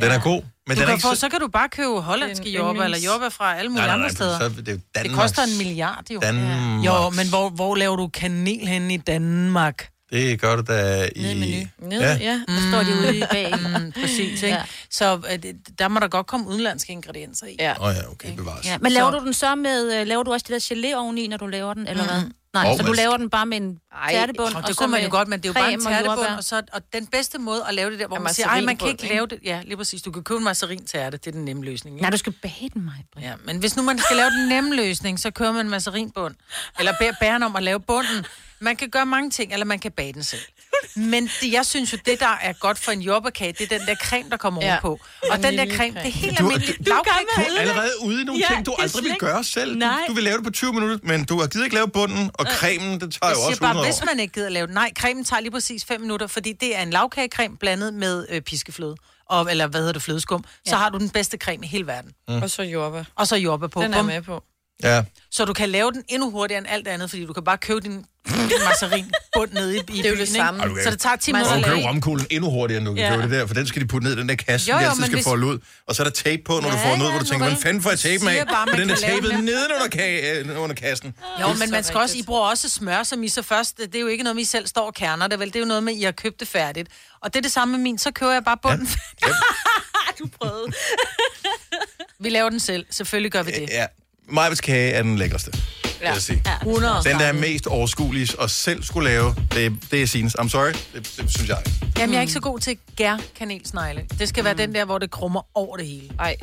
Den er god, men Du den er kan ikke få, så... så kan du bare købe hollandske jordbær, eller jordbær fra alle mulige Nej, nej, andre nej, steder. så, det, er jo Det Danmarks... koster en milliard, jo. Danmark. Jo, men hvor, hvor laver du kanel henne i Danmark? Det gør du da i... Nede i menu. Nede, ja. ja. Der står de ude i bag. Mm, præcis, ikke? Ja. Ja. Så øh, der må der godt komme udenlandske ingredienser i. ja. Åh oh, ja, okay, bevares. Ja, men laver Så- du den så med, øh, laver du også det der gelé oveni, når du laver den, eller hvad? Nej, Åh, så du laver den bare med en Ej, tærtebund, Og og det så kunne man jo godt, men det er jo bare en tærtebund, og, så, og den bedste måde at lave det der, hvor man siger, ej, man kan ikke lave det. Ja, lige præcis. Du kan købe en mazarin-tærte, det er den nemme løsning. Ikke? Nej, du skal bage den, mig. Ja, men hvis nu man skal lave den nemme løsning, så kører man en mazarinbund. Eller beder bæren om at lave bunden. Man kan gøre mange ting, eller man kan bage den selv. Men det, jeg synes jo, det der er godt for en jordbærkage, det er den der creme, der kommer Ja. ovenpå. Og den der creme, det er helt Du- almindeligt. du- lavkage. Du er allerede ude i nogle Ja, ting, du aldrig vil gøre selv. Du, Nej. du vil lave det på 20 minutter, men du har givet ikke lave bunden, og cremen, det tager Jeg jo også bare, 100 hvis år. man ikke gider lave den. Nej, cremen tager lige præcis 5 minutter, fordi det er en lavkagecreme blandet med øh, piskefløde. Og, eller hvad hedder det, flødeskum. Så har du den bedste creme i hele verden. Og så jordbær. Og så jordbær på. Den er med på. Ja, Så du kan lave den endnu hurtigere end alt andet, fordi du kan bare købe din, *laughs* din marcerin bund nede i, i Det er jo det samme. Ej, du kan- Så det tager 10 Man minutter og at du lave. køber romkuglen endnu hurtigere, end du kan Ja. købe det der, for den skal de putte ned i den der kasse, Jo, de jo, altid men skal hvis- folde ud. Og så er der tape på, når du Ja, får den ud, ja, hvor du tænker, Marie. hvordan fanden får jeg tape med? Siger bare, For man den er kan lave tapet den. nedenunder, kage, øh, under kassen. Jo, men man skal også, I bruger også smør, som I så først, det er jo ikke noget, I selv står og kerner det, vel? Det er jo noget med, I har købt det færdigt. Og det er det samme med min, så køber jeg bare bunden. Ja. *laughs* du prøvede. *laughs* Vi laver den selv, selvfølgelig gør vi det. Ja, Majvits kage er den lækreste, vil jeg sige. 100. Den, der er mest overskuelig og selv skulle lave, det, det er Sines. I'm sorry, det, det synes jeg. Jamen, jeg er ikke så god til gær kanelsnegle. Det skal være den der, hvor det krummer over det hele. Ej.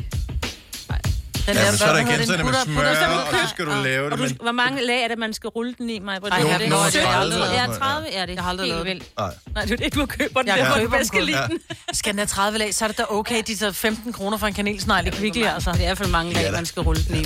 Den Ja, men så er der igen, så er det med smør, putter- og så skal du lave det. Og du, Men, hvor mange lag er det, man skal rulle den i, mig? Ej, jeg har nummer det aldrig 30 lavet. Ja, eller 30 er det. Jeg har aldrig lavet vildt. nej. Nej, det er det, du køber den Jeg der, kan hvor du købe den kun. lide Ja. den. Skal den have 30 lag, så er det da okay, de tager 15 kroner for en kanelsnegl i Kvickly, altså. Det er i hvert fald mange lag, man skal rulle den i.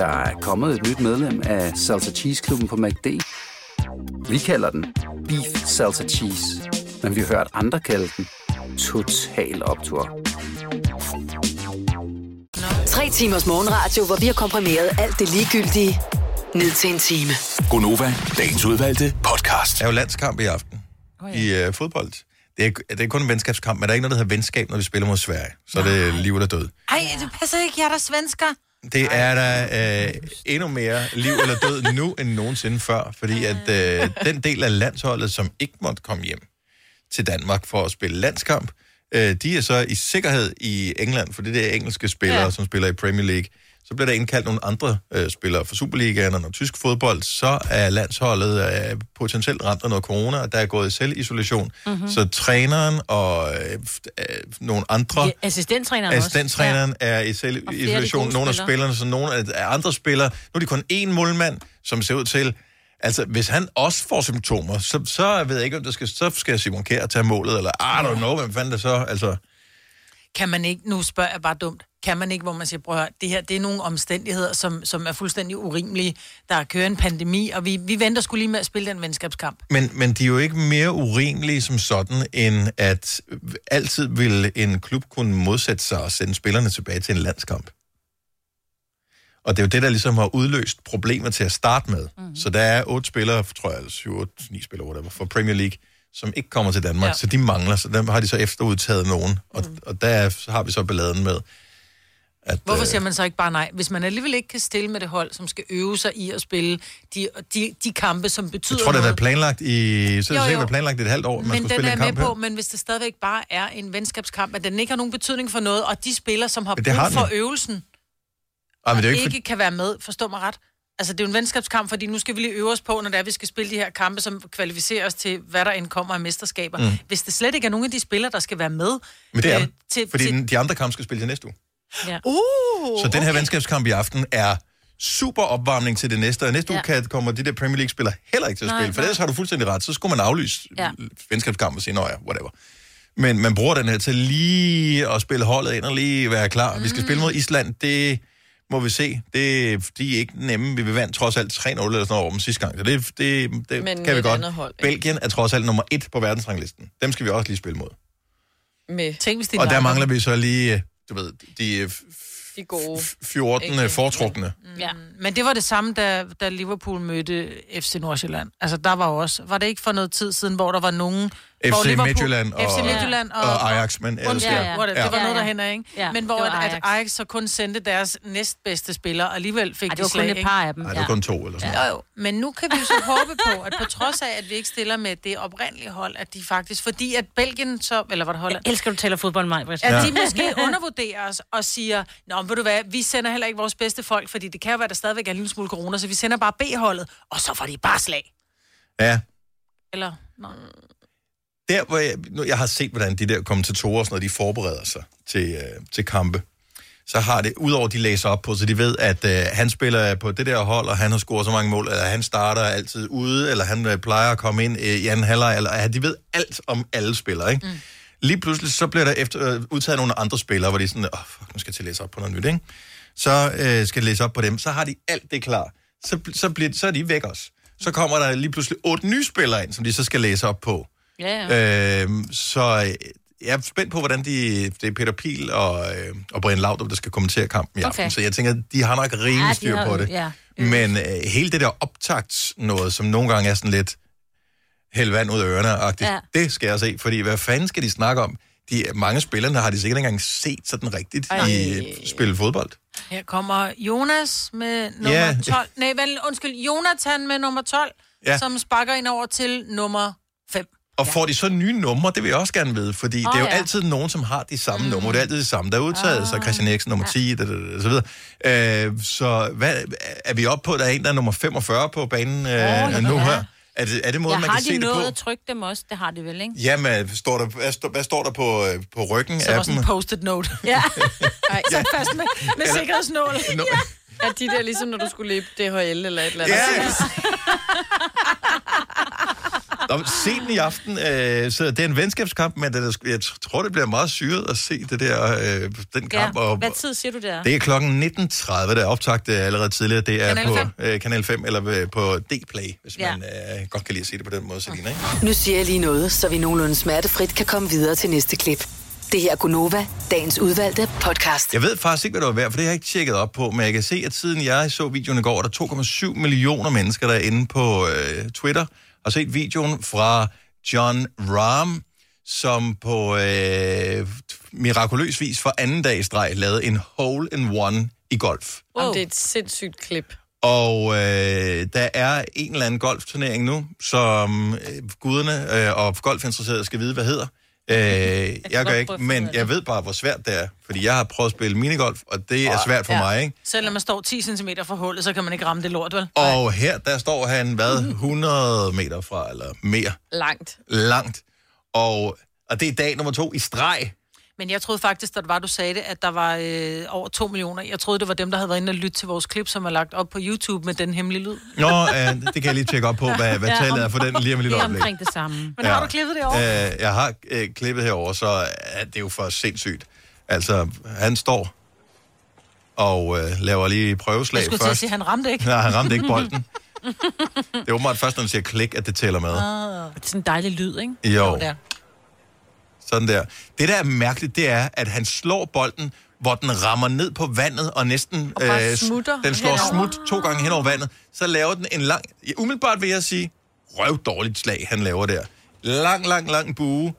Der er kommet et nyt medlem af Salsa Cheese Klubben på MACD. Vi kalder den Beef Salsa Cheese, men vi har hørt andre kalde den Total Optor. Tre timers morgenradio, hvor vi har komprimeret alt det ligegyldige ned til en time. Gonova, dagens udvalgte podcast. Der er jo landskamp i aften i øh, fodbold. Det er, det er kun en venskabskamp, men der er ikke noget, der hedder venskab, når vi spiller mod Sverige. Så er det liv eller død. Ej, det passer ikke, jeg er der svensker. Det er der øh, endnu mere liv eller død nu end nogensinde før, fordi at øh, den del af landsholdet, som ikke måtte komme hjem til Danmark for at spille landskamp, øh, de er så i sikkerhed i England, for det er engelske spillere, ja. Som spiller i Premier League. Så bliver der indkaldt nogle andre øh, spillere fra Superligaen og noget tysk fodbold, så er landsholdet øh, potentielt ramt af noget corona, og der er gået i selvisolation. Mm-hmm. Så træneren og øh, øh, nogle andre... Ja, assistenttræneren. Assistenttræneren ja. er i selvisolation. Nogle af spillerne, så nogle af af andre spillere. Nu er de kun én målmand, som ser ud til... Altså, hvis han også får symptomer, så, så ved jeg ikke, om der skal, så skal Simon Kjær tage målet, eller I don't know, hvem fanden det så... Altså, Kan man ikke, nu spørger jeg bare dumt, kan man ikke, hvor man siger, prøv at høre, det her, det er nogle omstændigheder, som, som er fuldstændig urimelige. Der kører en pandemi, og vi, vi venter skulle lige med at spille den venskabskamp. men, men de er jo ikke mere urimelige som sådan, end at altid vil en klub kunne modsætte sig og sende spillerne tilbage til en landskamp. Og det er jo det, der ligesom har udløst problemer til at starte med. Mm. Så der er otte spillere, tror jeg, eller syv, otte, ni spillere, whatever, fra Premier League, som ikke kommer til Danmark, ja. Så de mangler, så dem har de så efterudtaget nogen. Og, mm. og der er- så har vi så balladen med, at... Hvorfor øh, siger man så ikke bare nej? Hvis man alligevel ikke kan stille med det hold, som skal øve sig i at spille de, de, de kampe, som betyder Jeg tror, det har været planlagt i... Så er det Jo, jo. været planlagt i et halvt år, man men skulle den spille er en kamp med på, her. men hvis det stadigvæk bare er en venskabskamp, at den ikke har nogen betydning for noget, og de spillere, som har brug har den for øvelsen, Ej, men det er ikke, ikke kan være med, forstå mig ret. Altså, det er jo en venskabskamp, fordi nu skal vi lige øve os på, når det er, vi skal spille de her kampe, som kvalificerer os til, hvad der indkommer af mesterskaber. Mm. Hvis det slet ikke er nogen af de spillere, der skal være med... men det er øh, til, fordi til, de andre kampe skal spille til næste uge. Ja. Uh, Så den her venskabskamp i aften er super opvarmning til det næste, og næste ja. Uge kan, kommer de der Premier League-spillere heller ikke til at Nej, spille, for nej. ellers har du fuldstændig ret, så skulle man aflyse ja. Ja. venskabskampen og sige, nå ja, whatever. Men man bruger den her til lige at spille holdet ind og lige være klar. Mm. Vi skal spille mod Island, det må vi se. Det, de er ikke nemme. Vi vandt trods alt 3-0 eller sådan noget over dem sidste gang, så det, det, det Men kan vi godt. andet hold, ikke? Belgien er trods alt nummer et på verdensranglisten. Dem skal vi også lige spille mod. Med Tænk, hvis de Og der mangler vi så lige, øh, du ved, de øh, de gode. 14 Ikke? foretrukne. Ja. Men det var det samme, da, da Liverpool mødte FC Nordsjælland. Altså, der var også... Var det ikke for noget tid siden, hvor der var nogen... FC Liverpool- Midtjylland og, FC Midtjylland og, og Ajax, men ellers Ja, ja, ja. ja. det Ja. var Ja, noget, der ja. hænder, ikke? Ja, Men hvor at, at Ajax. Så kun sendte deres næstbedste spillere, og alligevel fik Ej, de det var slag, kun et par af dem. Nej, det var kun to eller sådan Jo, jo. Men nu kan vi jo så *laughs* håbe på, at på trods af, at vi ikke stiller med det oprindelige hold, at de faktisk... Fordi at Belgien så... Eller var det Holland? Jeg elsker, du taler fodbold, mig. At de måske undervurderer os og siger, Nå, ved du hvad, vi sender heller ikke vores bedste folk, fordi det kan jo være, der stadigvæk er en lille smule corona, så vi sender bare B-holdet, og så får de bare slag. Ja, Eller, nå. Der hvor jeg, nu, jeg har set, hvordan de der kommentatorer og sådan noget, de forbereder sig til, øh, til kampe. Så har det, udover de læser op på, så de ved, at øh, han spiller på det der hold, og han har scoret så mange mål, eller han starter altid ude, eller han øh, plejer at komme ind øh, i anden halvleg, eller at de ved alt om alle spillere, ikke? Mm. Lige pludselig, så bliver der efter, øh, udtaget nogle andre spillere, hvor de er sådan, åh, oh, fuck, nu skal jeg til at læse op på noget nyt, ikke? Så øh, skal jeg læse op på dem, så har de alt det klar. Så, så, bliver, så er de væk også. Så kommer der lige pludselig otte nye spillere ind, som de så skal læse op på. Ja, ja. Øh, så jeg er spændt på, hvordan de, det er Peter Pil og, øh, og Brian Laudrup, der skal kommentere kampen i aften. Okay. Så jeg tænker, de har nok rimelig Ja, de styr har på det. ja. Men øh, hele det der optagt noget, som nogle gange er sådan lidt hælde vand ud af ørerne Ja. det skal jeg se. Fordi hvad fanden skal de snakke om? De, mange spillerne har de sikkert ikke engang set sådan rigtigt Ej. i spille fodbold. Her kommer Jonas med nummer Ja. 12. Nej, vel, undskyld, Jonathan med nummer 12, Ja. ja. som sparker ind over til nummer 5. Og får de så nye numre, det vil jeg også gerne vide, fordi oh, det er jo ja. altid nogen, som har de samme mm. numre. Det er altid det samme. Der er udtaget, oh, så Christian Eriksen nummer 10, da, da, da, og så videre. Øh, så hvad, er vi oppe på, at der er en, der er nummer 45 på banen øh, ja, nu ja. her? Er det, er det måden, Ja, man har kan se de det noget på? at trykke dem også? Det har de vel, ikke? Jamen, står der, hvad, står, hvad står der på, øh, på ryggen Så af var sådan dem? en post-it note. *laughs* Ja. *laughs* Ej, Så fast med, med sikkerhedsnål. No, er de der ligesom, når du skulle løbe DHL eller et eller andet? ja. *laughs* Nå, se den i aften. Øh, så det er en venskabskamp, men det, er- jeg tror, det bliver meget syret at se det der, øh, den kamp. ja. Og, Hvad tid siger du der? Det er klokken 19.30, der er optaget øh, allerede tidligere. Det er Kanal på 5. øh, Kanal 5 eller øh, på D-Play, hvis Ja. man øh, godt kan lide at se det på den måde, Selina. Ikke? Nu siger jeg lige noget, så vi nogenlunde smertefrit kan komme videre til næste klip. Det her er Gunova, dagens udvalgte podcast. Jeg ved faktisk ikke, hvad det var værd, for det har jeg ikke tjekket op på, men jeg kan se, at siden jeg så videoen i går, er der 2,7 millioner mennesker, der er inde på øh, Twitter, og set videoen fra John Rahm, som på øh, mirakuløs vis for anden dag i streg lavede en hole-in-one i golf. Wow. Jamen, det er et sindssygt klip. Og øh, der er en eller anden golfturnering nu, som øh, guderne øh, og golfinteresserede skal vide, hvad hedder. Øh, jeg gør ikke, men jeg ved bare, hvor svært det er. Fordi jeg har prøvet at spille minigolf, og det er svært for Ja. mig, ikke? Selvom man står 10 cm fra hullet, så kan man ikke ramme det lort, vel? Og her, der står han, hvad, 100 meter fra, eller mere, Langt. langt. Og, og det er dag nummer to i streg. Men jeg troede faktisk, da det var, du sagde det, at der var øh, over 2 millioner. Jeg troede, det var dem, der havde været inde og lytte til vores klip, som er lagt op på YouTube med den hemmelige lyd. Nå, øh, det kan jeg lige tjekke op på, hvad, hvad Ja, tallet er for den lige om et Det lille er øjeblik. omkring det samme. Men ja. har du klippet det over? Øh, jeg har øh, klippet herover, så er det jo for sindssygt. Altså, han står og øh, laver lige Jeg prøveslag skulle til at først. sige, han ramte ikke. Nej, han ramte ikke bolden. *laughs* Det er åbenbart først, når han siger klik, at det tæller med. Det er sådan en dejlig lyd, ikke? Jo, Der. Sådan der. Det, der er mærkeligt, det er, at han slår bolden, hvor den rammer ned på vandet, og næsten... Og smutter Den slår henover. smut to gange hen over vandet. Så laver den en lang... Ja, umiddelbart vil jeg sige, røv dårligt slag, han laver der. Lang, lang, lang bue.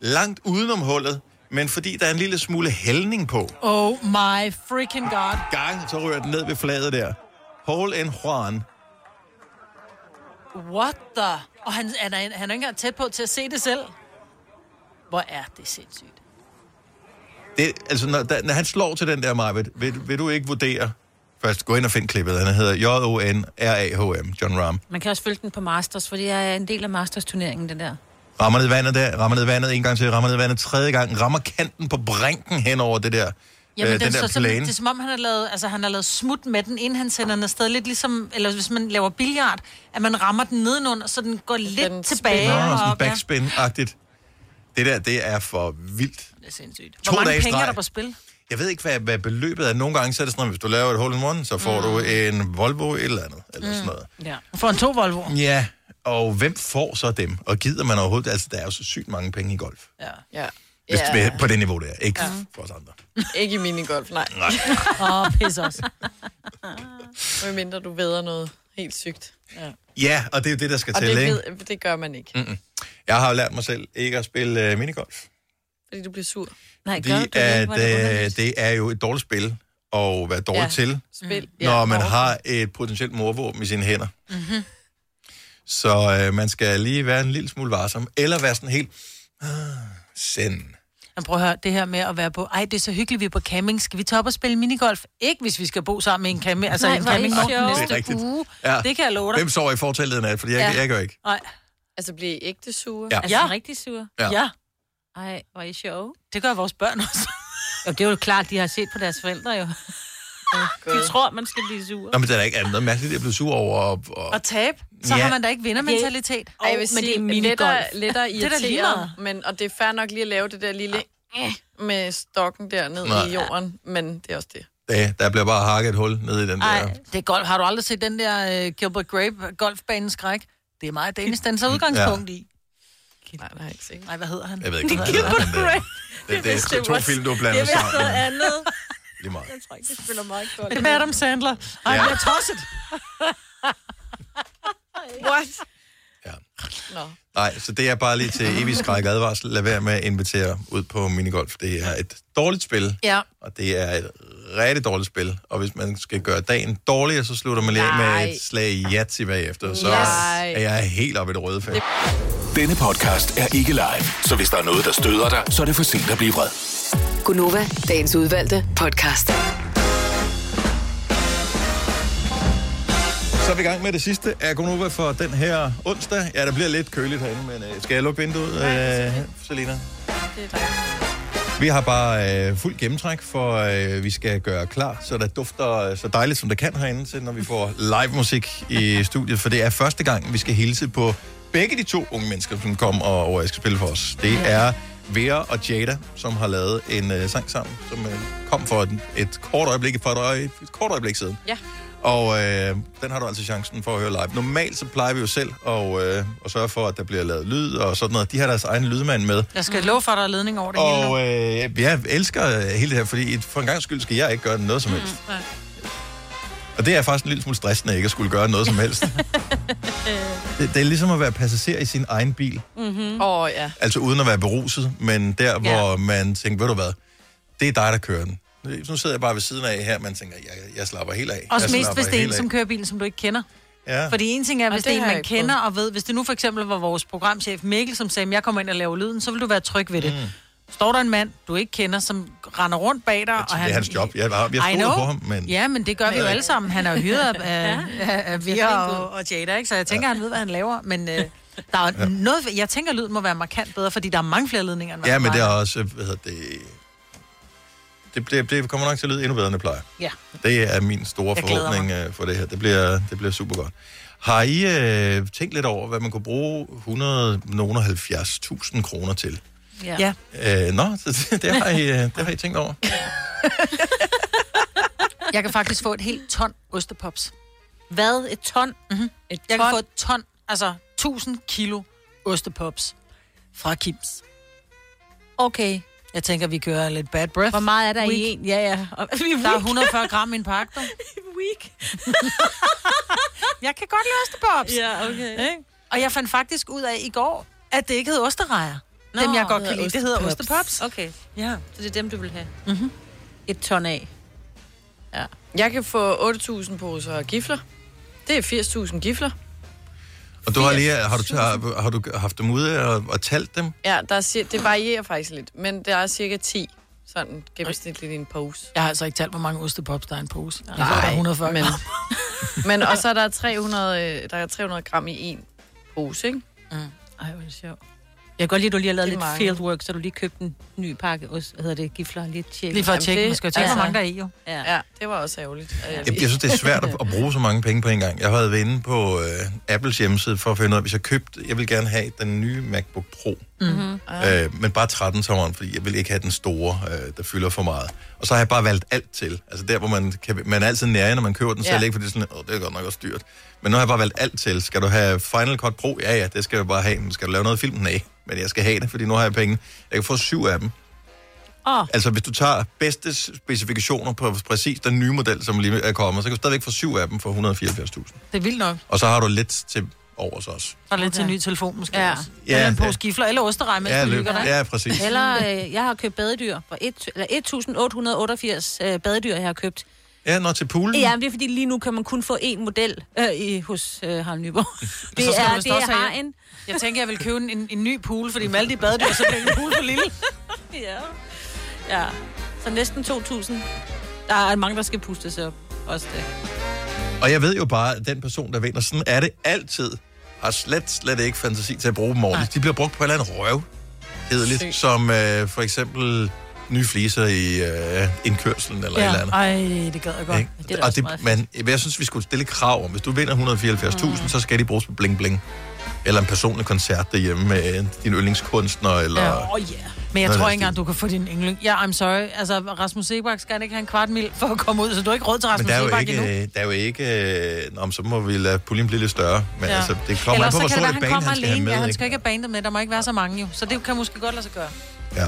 Langt udenom hullet. Men fordi der er en lille smule hældning på, Oh my freaking god. gang, så rører den ned ved fladet der. Hole in Juan. What the? Og han, han, er, han er ikke engang tæt på til at se det selv. Hvor er det sindssygt. Det, altså, når, da, når han slår til den der, Marvitt, vil, vil du ikke vurdere... Først, gå ind og find klippet. Han hedder J-O-N-R-A-H-M, John Rahm. Man kan også følge den på Masters, for det er en del af Masters-turneringen, den der. Rammer ned vandet der, rammer ned vandet en gang til, rammer ned vandet tredje gang, rammer kanten på brinken hen over det der, Jamen, øh, den, den der så, plane. det er som om, han har lavet, altså, han har lavet smut med den, inden han sender den afsted. Lidt ligesom, eller hvis man laver billiard, at man rammer den nedenunder, så den går lidt Den tilbage. Nå, og sådan backspin-agtigt. Det der, det er for vildt. Det er sindssygt. To Hvor mange dage penge er der på spil? Jeg ved ikke, hvad, hvad beløbet er. Nogle gange så er det sådan, at hvis du laver et hole in one, så får mm. du en Volvo et eller andet. Eller sådan noget. Ja. For en to Volvo. Ja, og hvem får så dem? Og gider man overhovedet? Altså, der er jo så sygt mange penge i golf. Ja. Ja. Hvis ja. ja. på det niveau der. Ikke ja. for os andre. *laughs* Ikke i minigolf, nej. Nej. *laughs* Åh, oh, pis også. *laughs* Medmindre du ved noget helt sygt. Ja, og det er jo det, der skal Og til, det, ikke? ved, det gør man ikke, Mm. Jeg har jo lært mig selv ikke at spille uh, minigolf. fordi du bliver sur. Nej, Fordi gør du det? at, Var det øh, det er jo et dårligt spil at være dårlig Ja. til, Spil. når man og- har et potentielt morvåben i sine hænder. Mm-hmm. Så øh, man skal lige være en lille smule varsom, eller være sådan helt... Ah, send. Men prøv at høre, det her med at være på, ej, det er så hyggeligt, vi er på camping. Skal vi tage op og spille minigolf? Ikke, hvis vi skal bo sammen med en camping, altså Nej, en er Det er næste uge. Ja. Det kan jeg love dig. Hvem sover i fortællet nat? Fordi jeg, Ja. ja. jeg gør ikke. Nej, Altså, bliver I ægte sure? Ja. Altså, Ja. ja. rigtig sur. Ja. ja. ja, Ej, hvor er I sjove. det gør vores børn også. Jo, det er jo klart, de har set på deres forældre jo. De tror, man skal blive sur. Nå, men det er ikke andet mærkeligt, at blev sur over. Og, og... Og tabe, så Ja. har man da ikke vindermentalitet. Ej, jeg vil men sige, det er minigolf. lettere *laughs* Det er irriteret, men, og det er fair nok lige at lave det der lille eh, med stokken der ned Nej. i jorden, men det er også det. Ja, der bliver bare hakket et hul ned i den Nej, der. det er golf. Har du aldrig set den der uh, Gilbert Grape golfbanens skræk? Det er meget Danish, den tager udgangspunkt i. Nej, det har jeg ikke set. Nej, hvad hedder han? Jeg ved ikke, hvad det er, men det, det, det, er to film, du har blandet sammen. andet. *laughs* Lige meget. Jeg tror ikke, det spiller meget godt. Det er Adam Sandler. Ej, Ja. ja. jeg er tosset. *laughs* What? Ja. Nå. Nej, så det er bare lige til evig skræk advarsel. Lad være med at invitere ud på minigolf. Det er et dårligt spil, Ja. og det er et rigtig dårligt spil. Og hvis man skal gøre dagen dårligere, så slutter man lige med Nej. et slag i Yahtzee bagefter. Så Nej. er jeg helt oppe i det røde felt. Denne podcast er ikke live, så hvis der er noget, der støder dig, så er det for sent at blive vred. Gunova, dagens udvalgte podcast. Så er vi i gang med det sidste af Gonova for den her onsdag. Ja, der bliver lidt køligt herinde, men øh, skal jeg lukke vinduet, øh, Selina? Det er dejligt. Vi har bare øh, fuld gennemtræk, for øh, vi skal gøre klar, så der dufter øh, så dejligt, som det kan herinde, til når vi får live musik i studiet. For det er første gang, vi skal hilse på begge de to unge mennesker, som kom og, og skal spille for os. Det er Vera og Jada, som har lavet en øh, sang sammen, som øh, kom for et, et kort øjeblik, for et, øje, et kort øjeblik siden. Ja. Og øh, den har du altså chancen for at høre live. Normalt så plejer vi jo selv at, øh, at sørge for, at der bliver lavet lyd og sådan noget. De har deres egen lydmand med. Jeg skal love for, at der er ledning over det hele nu. Og øh, jeg elsker hele det her, fordi for en gang skyld skal jeg ikke gøre noget som helst. nej. Og det er faktisk en lille smule stressende ikke at skulle gøre noget som helst. *laughs* det, det er ligesom at være passager i sin egen bil. Mm. Mm-hmm. Åh, oh, ja. Altså uden at være beruset, men der, hvor Ja. man tænker, ved du hvad, det er dig, der kører den. Nu sidder jeg bare ved siden af her, man tænker, jeg, jeg slapper helt af. Også jeg mest, hvis det er en, som kører bilen, som du ikke kender. Ja. Fordi en ting er, hvis Og det er det en, har man jeg kender og ved. Hvis det nu for eksempel var vores programchef Mikkel, som sagde, at jeg kommer ind og laver lyden, så vil du være tryg ved det. Mm. Står der en mand, du ikke kender, som render rundt bag dig, og det han... er hans job. Jeg, har, jeg I stoler på ham, men... Ja, men det gør vi jo alle sammen. Han er jo hyret af, af, af, af Vera og, og Jada, ikke? Så jeg tænker, han ved, hvad han laver. Men øh, der er jo noget... Jeg tænker, at lyden må være markant bedre, fordi der er mange flere ledninger, end Ja, men det er også, hvad hedder det... Det, det, det kommer nok til at lyde endnu bedre, end det plejer. Ja. Det er min store forhåbning øh, for det her. Det bliver, det bliver super godt. Har I øh, tænkt lidt over, hvad man kunne bruge 170.000 kroner til? Ja. Øh, nå, så det, det, har I, øh, det har I tænkt over. *laughs* Jeg kan faktisk få et helt ton ostepops. Hvad? Et ton? Mm-hmm. Et Jeg ton? kan få et ton, altså 1000 kilo ostepops fra Kims. Okay. Jeg tænker, vi kører lidt bad breath. Hvor meget er der Week. i en? Ja, ja. *laughs* Og- er Der er weak. 140 gram i en pakke, du. *laughs* weak. *laughs* Jeg kan godt lide ostepops. Ja, okay. Ikke? Og jeg fandt faktisk ud af i går, at det ikke hed osterejer. Dem, jeg godt kan lide, det hedder ostepops. Okay, Ja. så det er dem, du vil have. Mm-hmm. Et ton af. Ja. Jeg kan få 8.000 poser gifler. Det er 80.000 gifler. Og du har, lige, har, du, har, har du haft dem ude og, og talt dem? Ja, der er, det varierer faktisk lidt, men der er cirka 10 sådan gennemsnitligt i en pose. Jeg har altså ikke talt, hvor mange ostepops der er i en pose. Jeg tror, der er 140 men, gram. *laughs* men og så er der 300, øh, der er 300 gram i en pose, ikke? Ej, hvor er det sjovt. Jeg kan godt lide, at du lige har lavet lidt mange. fieldwork, så du lige købte en ny pakke, hvad hedder det, gifler, lidt tjek. Lige for at tjekke, man skal jo tjekke, hvor mange der er i, jo. Ja. Ja, det var også ærgerligt. jeg Jeg, lige- synes, det er svært at, at bruge så mange penge på en gang. Jeg har været inde på øh, Apples hjemmeside for at finde ud af, hvis jeg købte, jeg vil gerne have den nye MacBook Pro, Mm-hmm. øh, men bare 13 tommeren, fordi jeg vil ikke have den store, øh, der fylder for meget. Og så har jeg bare valgt alt til. Altså der, hvor man, kan, man er altid nære, når man køber den selv, Ja. ikke? Fordi det er sådan, Åh, det er godt nok også dyrt. Men nu har jeg bare valgt alt til. Skal du have Final Cut Pro? Ja, ja, det skal jeg bare have. Men skal du lave noget film? Nej, men jeg skal have det, fordi nu har jeg penge. Jeg kan få syv af dem. Åh, Altså, hvis du tager bedste specifikationer på præcis den nye model, som lige er kommet, så kan du stadigvæk få syv af dem for 174.000. Det er vildt nok. Og så har du lidt til overs også. Og lidt til en Okay. ny telefon, måske Ja. også. Ja, Eller en pose gifler, eller osterej, mens Ja, du hygger dig. ja, præcis. eller øh, jeg har købt badedyr for et, eller 1888 øh, badedyr, jeg har købt. Ja, når til poolen. Ja, men det er fordi lige nu kan man kun få én model øh, i, hos øh, Harald Nyborg. *laughs* Det er, det også er have- en. Jeg tænker, jeg vil købe en, en, en ny pool, fordi med alle de badedyr, så bliver en pool for lille. *laughs* Ja. ja. Så næsten 2.000. Der er mange, der skal pustes op. Også det. Og jeg ved jo bare, at den person, der vinder, sådan er det altid, har slet, slet ikke fantasi til at bruge dem ordentligt. De bliver brugt på et eller andet røv, kedeligt, Sygt. som øh, for eksempel nye fliser i øh, indkørselen eller ja. et eller andet. Ej, det gad jeg godt. Ikke? det er og det, men jeg synes, vi skulle stille krav om, hvis du vinder 174.000, mm. så skal de bruges på bling bling. Eller en personlig koncert derhjemme med din yndlingskunstner, eller... Ja. Oh, yeah. Men jeg tror ikke engang, du kan få din yndling. Ja, I'm sorry. Altså, Rasmus Sebak skal han ikke have en kvart mil for at komme ud, så du har ikke råd til Men Rasmus der er jo Sebak ikke, endnu. øh, der er jo ikke... Øh, men så må vi lade puljen blive lidt større. Men ja. Altså, det kommer Ellers an på, hvor stort et han band kommer han skal have alene. med. Ja, han skal ikke have bandet med. Der må ikke være så mange jo. Så det kan måske godt lade sig gøre. Ja.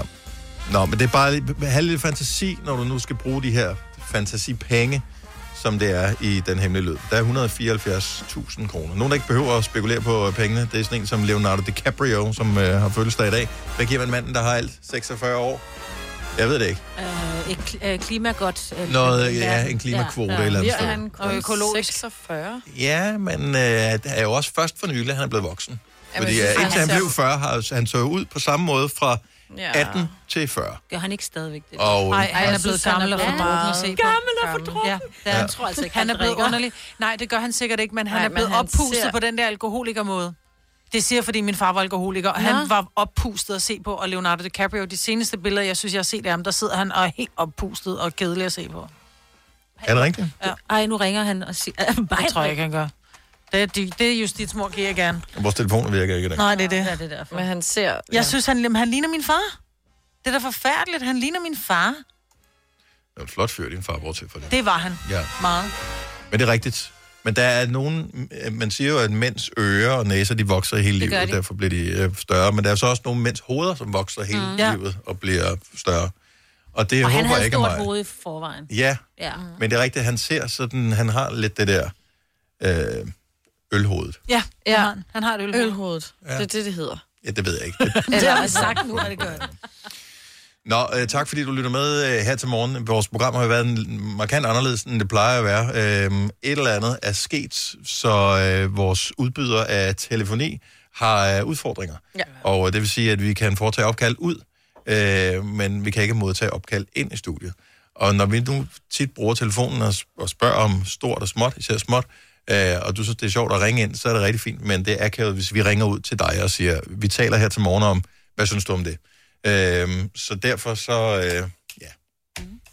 Nå, men det er bare lige- have lidt fantasi, når du nu skal bruge de her fantasipenge, som det er i den hemmelige lyd. Der er 174.000 kroner. Nogen, der ikke behøver at spekulere på pengene, det er sådan en som Leonardo DiCaprio, som øh, har fødselsdag i dag. Hvad giver man manden, der har alt 46 år? Jeg ved det ikke. Øh, et kl- øh, klimagodt. Øh, Noget, ja, en klimakvote Ja, ja, eller andet sted. han Og økologisk. 46? Ja, men øh, det er jo også først for nylig, han er blevet voksen. Jamen, Fordi øh, indtil han blev 40, har han så ud på samme måde fra Ja. 18 til 40. Gør han ikke stadigvæk det? Og Nej, han jeg er blevet han gammel og for meget på. Gammel og for drukken. Ja, det er Ja. han. Jeg tror altså ikke, Han er blevet drikker. underlig. Nej, det gør han sikkert ikke, men han Nej, er blevet han oppustet ser- på den der alkoholikermåde. Det siger, fordi min far var alkoholiker, og Nå. han var oppustet at se på, og Leonardo DiCaprio, de seneste billeder, jeg synes, jeg har set af ham, der sidder han og er helt oppustet og kedelig at se på. Er det rigtigt? Ej, nu ringer han og siger... Øh, Det tror jeg ikke, han gør. Det, er- det, det er justitsmor, giver jeg gerne. Vores telefoner virker ikke i dag. Nej, det er det. Ja, det er derfor. Men han ser... Jeg synes, han, han ligner min far. Det er da forfærdeligt. Han ligner min far. Det er en flot fyr, din far, bortset for det. Det var han. Ja. Meget. Men det er rigtigt. Men der er nogen, man siger jo, at mænds ører og næser, de vokser hele Det livet, de. derfor bliver de øh, større. Men der er så også nogle mænds hoveder, som vokser hele mm. Livet og bliver større. Og det og han håber jeg havde ikke er stort mig. hoved i forvejen. Ja, Ja. men det er rigtigt, han ser sådan, han har lidt det der øh, ølhovedet. Ja, Ja. Han, har, han har et ølhoved. Ølhovedet. Ja. Ja. Det er det, det hedder. Ja, det ved jeg ikke. *laughs* Det, Det har jeg sagt nu, er det godt. Nå, øh, tak fordi du lytter med øh, her til morgen. Vores program har jo været en, markant anderledes, end det plejer at være. Øh, et eller andet er sket, så øh, vores udbyder af telefoni har øh, udfordringer. Ja. Og øh, det vil sige, at vi kan foretage opkald ud, øh, men vi kan ikke modtage opkald ind i studiet. Og når vi nu tit bruger telefonen og, og spørger om stort og småt, især småt, øh, og du synes, det er sjovt at ringe ind, så er det rigtig fint, men det er akavet, hvis vi ringer ud til dig og siger, vi taler her til morgen om, hvad synes du om det? Øh, så derfor så, øh, ja,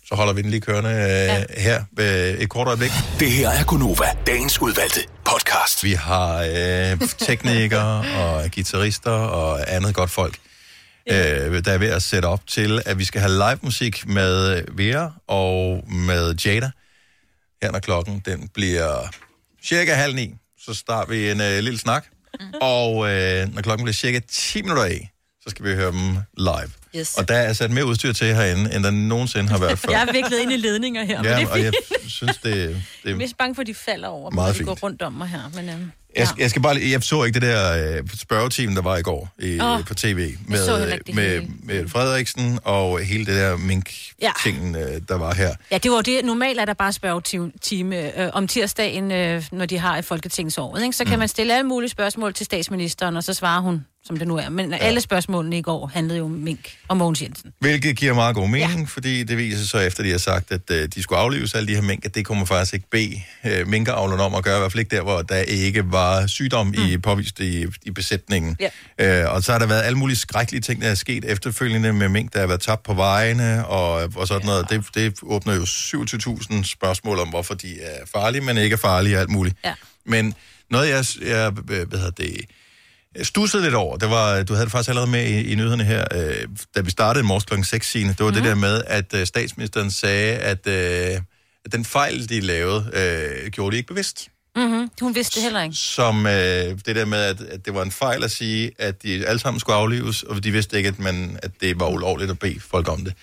så holder vi den lige kørende øh, ja. her øh, et kort øjeblik. Det her er Gunova, dagens udvalgte podcast. Vi har øh, teknikere og guitarister og andet godt folk, øh, der er ved at sætte op til, at vi skal have live musik med Vera og med Jada. Her når klokken den bliver cirka halv ni, så starter vi en øh, lille snak. Mm-hmm. Og øh, når klokken bliver cirka 10 minutter af, så skal vi høre dem live. Yes. Og der er sat mere udstyr til herinde, end der nogensinde har været *laughs* før. Jeg er viklet ind i ledninger her, men det ja, er og jeg fint. synes, det, det Jeg er bange for, at de falder over, Meget når de fint. går rundt om mig her. Men, øhm, Jeg, jeg skal bare jeg så ikke det der øh, spørgeteam, der var i går i, Åh, på tv med, med, med Frederiksen og hele det der mink-tingen, øh, der var her. Ja, det var det. Normalt er der bare spørgetime øh, om tirsdagen, øh, når de har et folketingsår. Ikke? Så kan mm. man stille alle mulige spørgsmål til statsministeren, og så svarer hun, som det nu er. Men ja. alle spørgsmålene i går handlede jo om Mink og Mogens Jensen. Hvilket giver meget god mening, ja. fordi det viser sig så efter, de har sagt, at øh, de skulle aflives alle de her mink, at det man faktisk ikke bede øh, minkavlerne om at gøre, i hvert fald ikke der, hvor der ikke var sygdom mm. i, påvist i, i besætningen. Ja. Øh, og så har der været alle mulige skrækkelige ting, der er sket efterfølgende med mink, der har været tabt på vejene og, og sådan noget. Det, det åbner jo 27.000 spørgsmål om, hvorfor de er farlige, men ikke er farlige og alt muligt. Ja. Men noget, jeg, jeg hvad hedder det, stussede lidt over, det var, du havde det faktisk allerede med i, i nyhederne her, øh, da vi startede i morges kl. 6, Signe. det var mm. det der med, at øh, statsministeren sagde, at, øh, at den fejl, de lavede, øh, gjorde de ikke bevidst. Mm-hmm. Hun vidste det heller ikke. Som øh, det der med, at, at det var en fejl at sige, at de alle sammen skulle aflives, og de vidste ikke, at, man, at det var ulovligt at bede folk om det.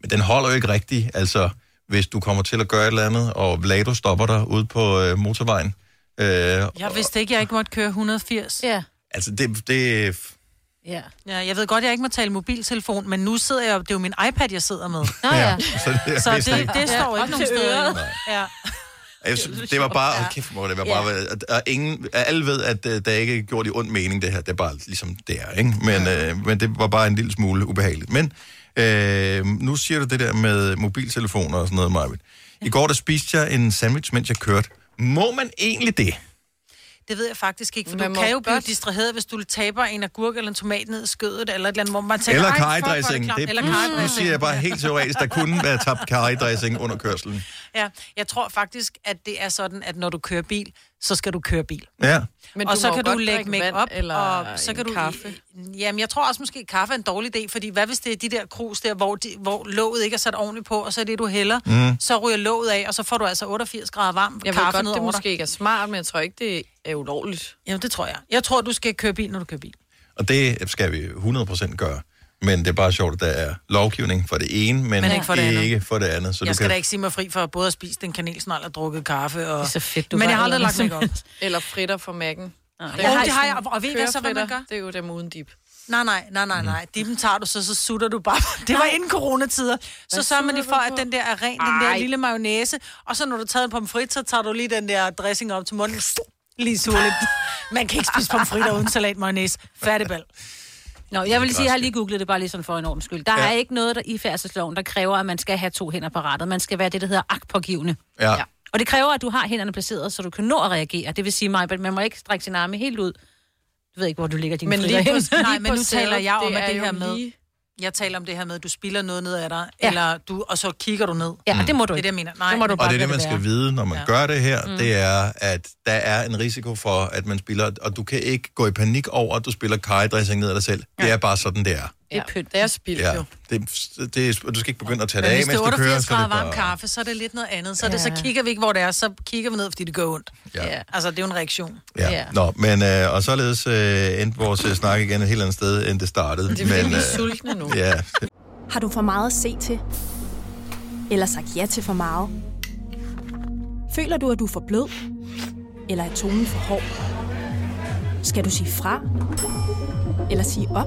Men den holder jo ikke rigtigt, altså hvis du kommer til at gøre et eller andet, og Vlado stopper dig ude på øh, motorvejen. Øh, Jeg vidste ikke, jeg ikke måtte køre 180. Ja. Altså det, det, Ja. Ja, jeg ved godt, jeg ikke må tale mobiltelefon, men nu sidder jeg, det er jo min iPad, jeg sidder med. Nå ja. så det, Så det, ikke. det står Ja, ikke nogen steder. Ja. Jeg synes, det var bare, oh, kæft, hvor det var bare, at, at ingen, alle ved, at uh, der ikke er gjort i ond mening, det her, det er bare ligesom det er, ikke? Men, uh, men det var bare en lille smule ubehageligt. Men uh, nu siger du det der med mobiltelefoner og sådan noget, Marvind. I går, der spiste jeg en sandwich, mens jeg kørte. Må man egentlig det? Det ved jeg faktisk ikke, for Man du må kan jo blive godt. distraheret, hvis du taber en agurk eller en tomat ned i skødet, eller et eller andet, hvor man tænker, Eller "Ej, fuck, hvor er det karridressing. klamt." Det, Eller nu, nu siger jeg bare helt teoretisk, der kunne være tabt karridressing under kørselen. Ja, jeg tror faktisk, at det er sådan, at når du kører bil, så skal du køre bil. Ja. Men og så kan du godt lægge make op eller og så en kan du kaffe. Jamen, jeg tror også måske, at kaffe er en dårlig idé, fordi hvad hvis det er de der krus der, hvor, de, hvor låget ikke er sat ordentligt på, og så er det, du hælder, mm. så ryger låget af, og så får du altså 88 grader varm Jeg ved kaffe godt, ned det måske dig. ikke er smart, men jeg tror ikke, det er ulovligt. Jamen, det tror jeg. Jeg tror, du skal køre bil, når du kører bil. Og det skal vi 100% gøre. Men det er bare sjovt, at der er lovgivning for det ene, men, Men ikke for det andet. ikke for det andet. Så jeg du skal kan... da ikke sige mig fri for både at spise den kanelsnegl og drukket kaffe. Og... Det er så fedt, du Men jeg har aldrig lagt mig *laughs* op. Eller fritter fra mækken. Jeg Jo, har det har jeg, og ved I hvad så, hvad man gør? Det er jo dem uden dip. Nej, nej, nej, nej, nej. Dippen tager du, så, så sutter du bare. Det var inden coronatider. Så sørger man lige for, at den der er ren, den der lille mayonnaise. Og så når du tager en pomfrit, så tager du lige den der dressing op til munden. Lige suger lidt. Man kan ikke spise pomfritter uden salat mayonnaise. Færdigbal. Nå, jeg vil sige, jeg har lige googlet det bare lige sådan for en ordens skyld. Der Ja. er ikke noget der i færdselsloven, der kræver, at man skal have to hænder på rattet. Man skal være det, der hedder agtpågivende. Ja. Ja. Og det kræver, at du har hænderne placeret, så du kan nå at reagere. Det vil sige, mig, man må ikke strække sin arme helt ud. Du ved ikke, hvor du ligger dine Men lige på, hen. *laughs* Nej, men nu taler jeg om, at det her med- lige- Jeg taler om det her med, at du spiller noget ned af dig, Ja. eller du, og så kigger du ned. Ja, det må du Det er ikke. det, jeg mener. Nej, Det må du bare Og det er det, man skal være. vide, når man ja. Gør det her, mm. det er, at der er en risiko for, at man spiller, og du kan ikke gå i panik over, at du spiller karridressing ned af dig selv. Ja. Det er bare sådan, det er. Det er pynt. Det er spildt Ja. jo. Det, det er, du skal ikke begynde at tage det Men af, hvis det mens er du kører. 88 Så er det grader varm kaffe, så er det lidt noget andet. Så, er det, så Ja. kigger vi ikke, hvor det er, så kigger vi ned, fordi det gør ondt. Ja. Ja. Altså, det er jo en reaktion. Ja. Ja. Nå, men øh, og således øh, endte vores øh, snak igen et helt andet sted, end det startede. Det er men, vi er sultne nu. Ja, Har du for meget at se til? Eller sagt ja til for meget? Føler du, at du er for blød? Eller er tonen for hård? Skal du sige fra? Eller sige op?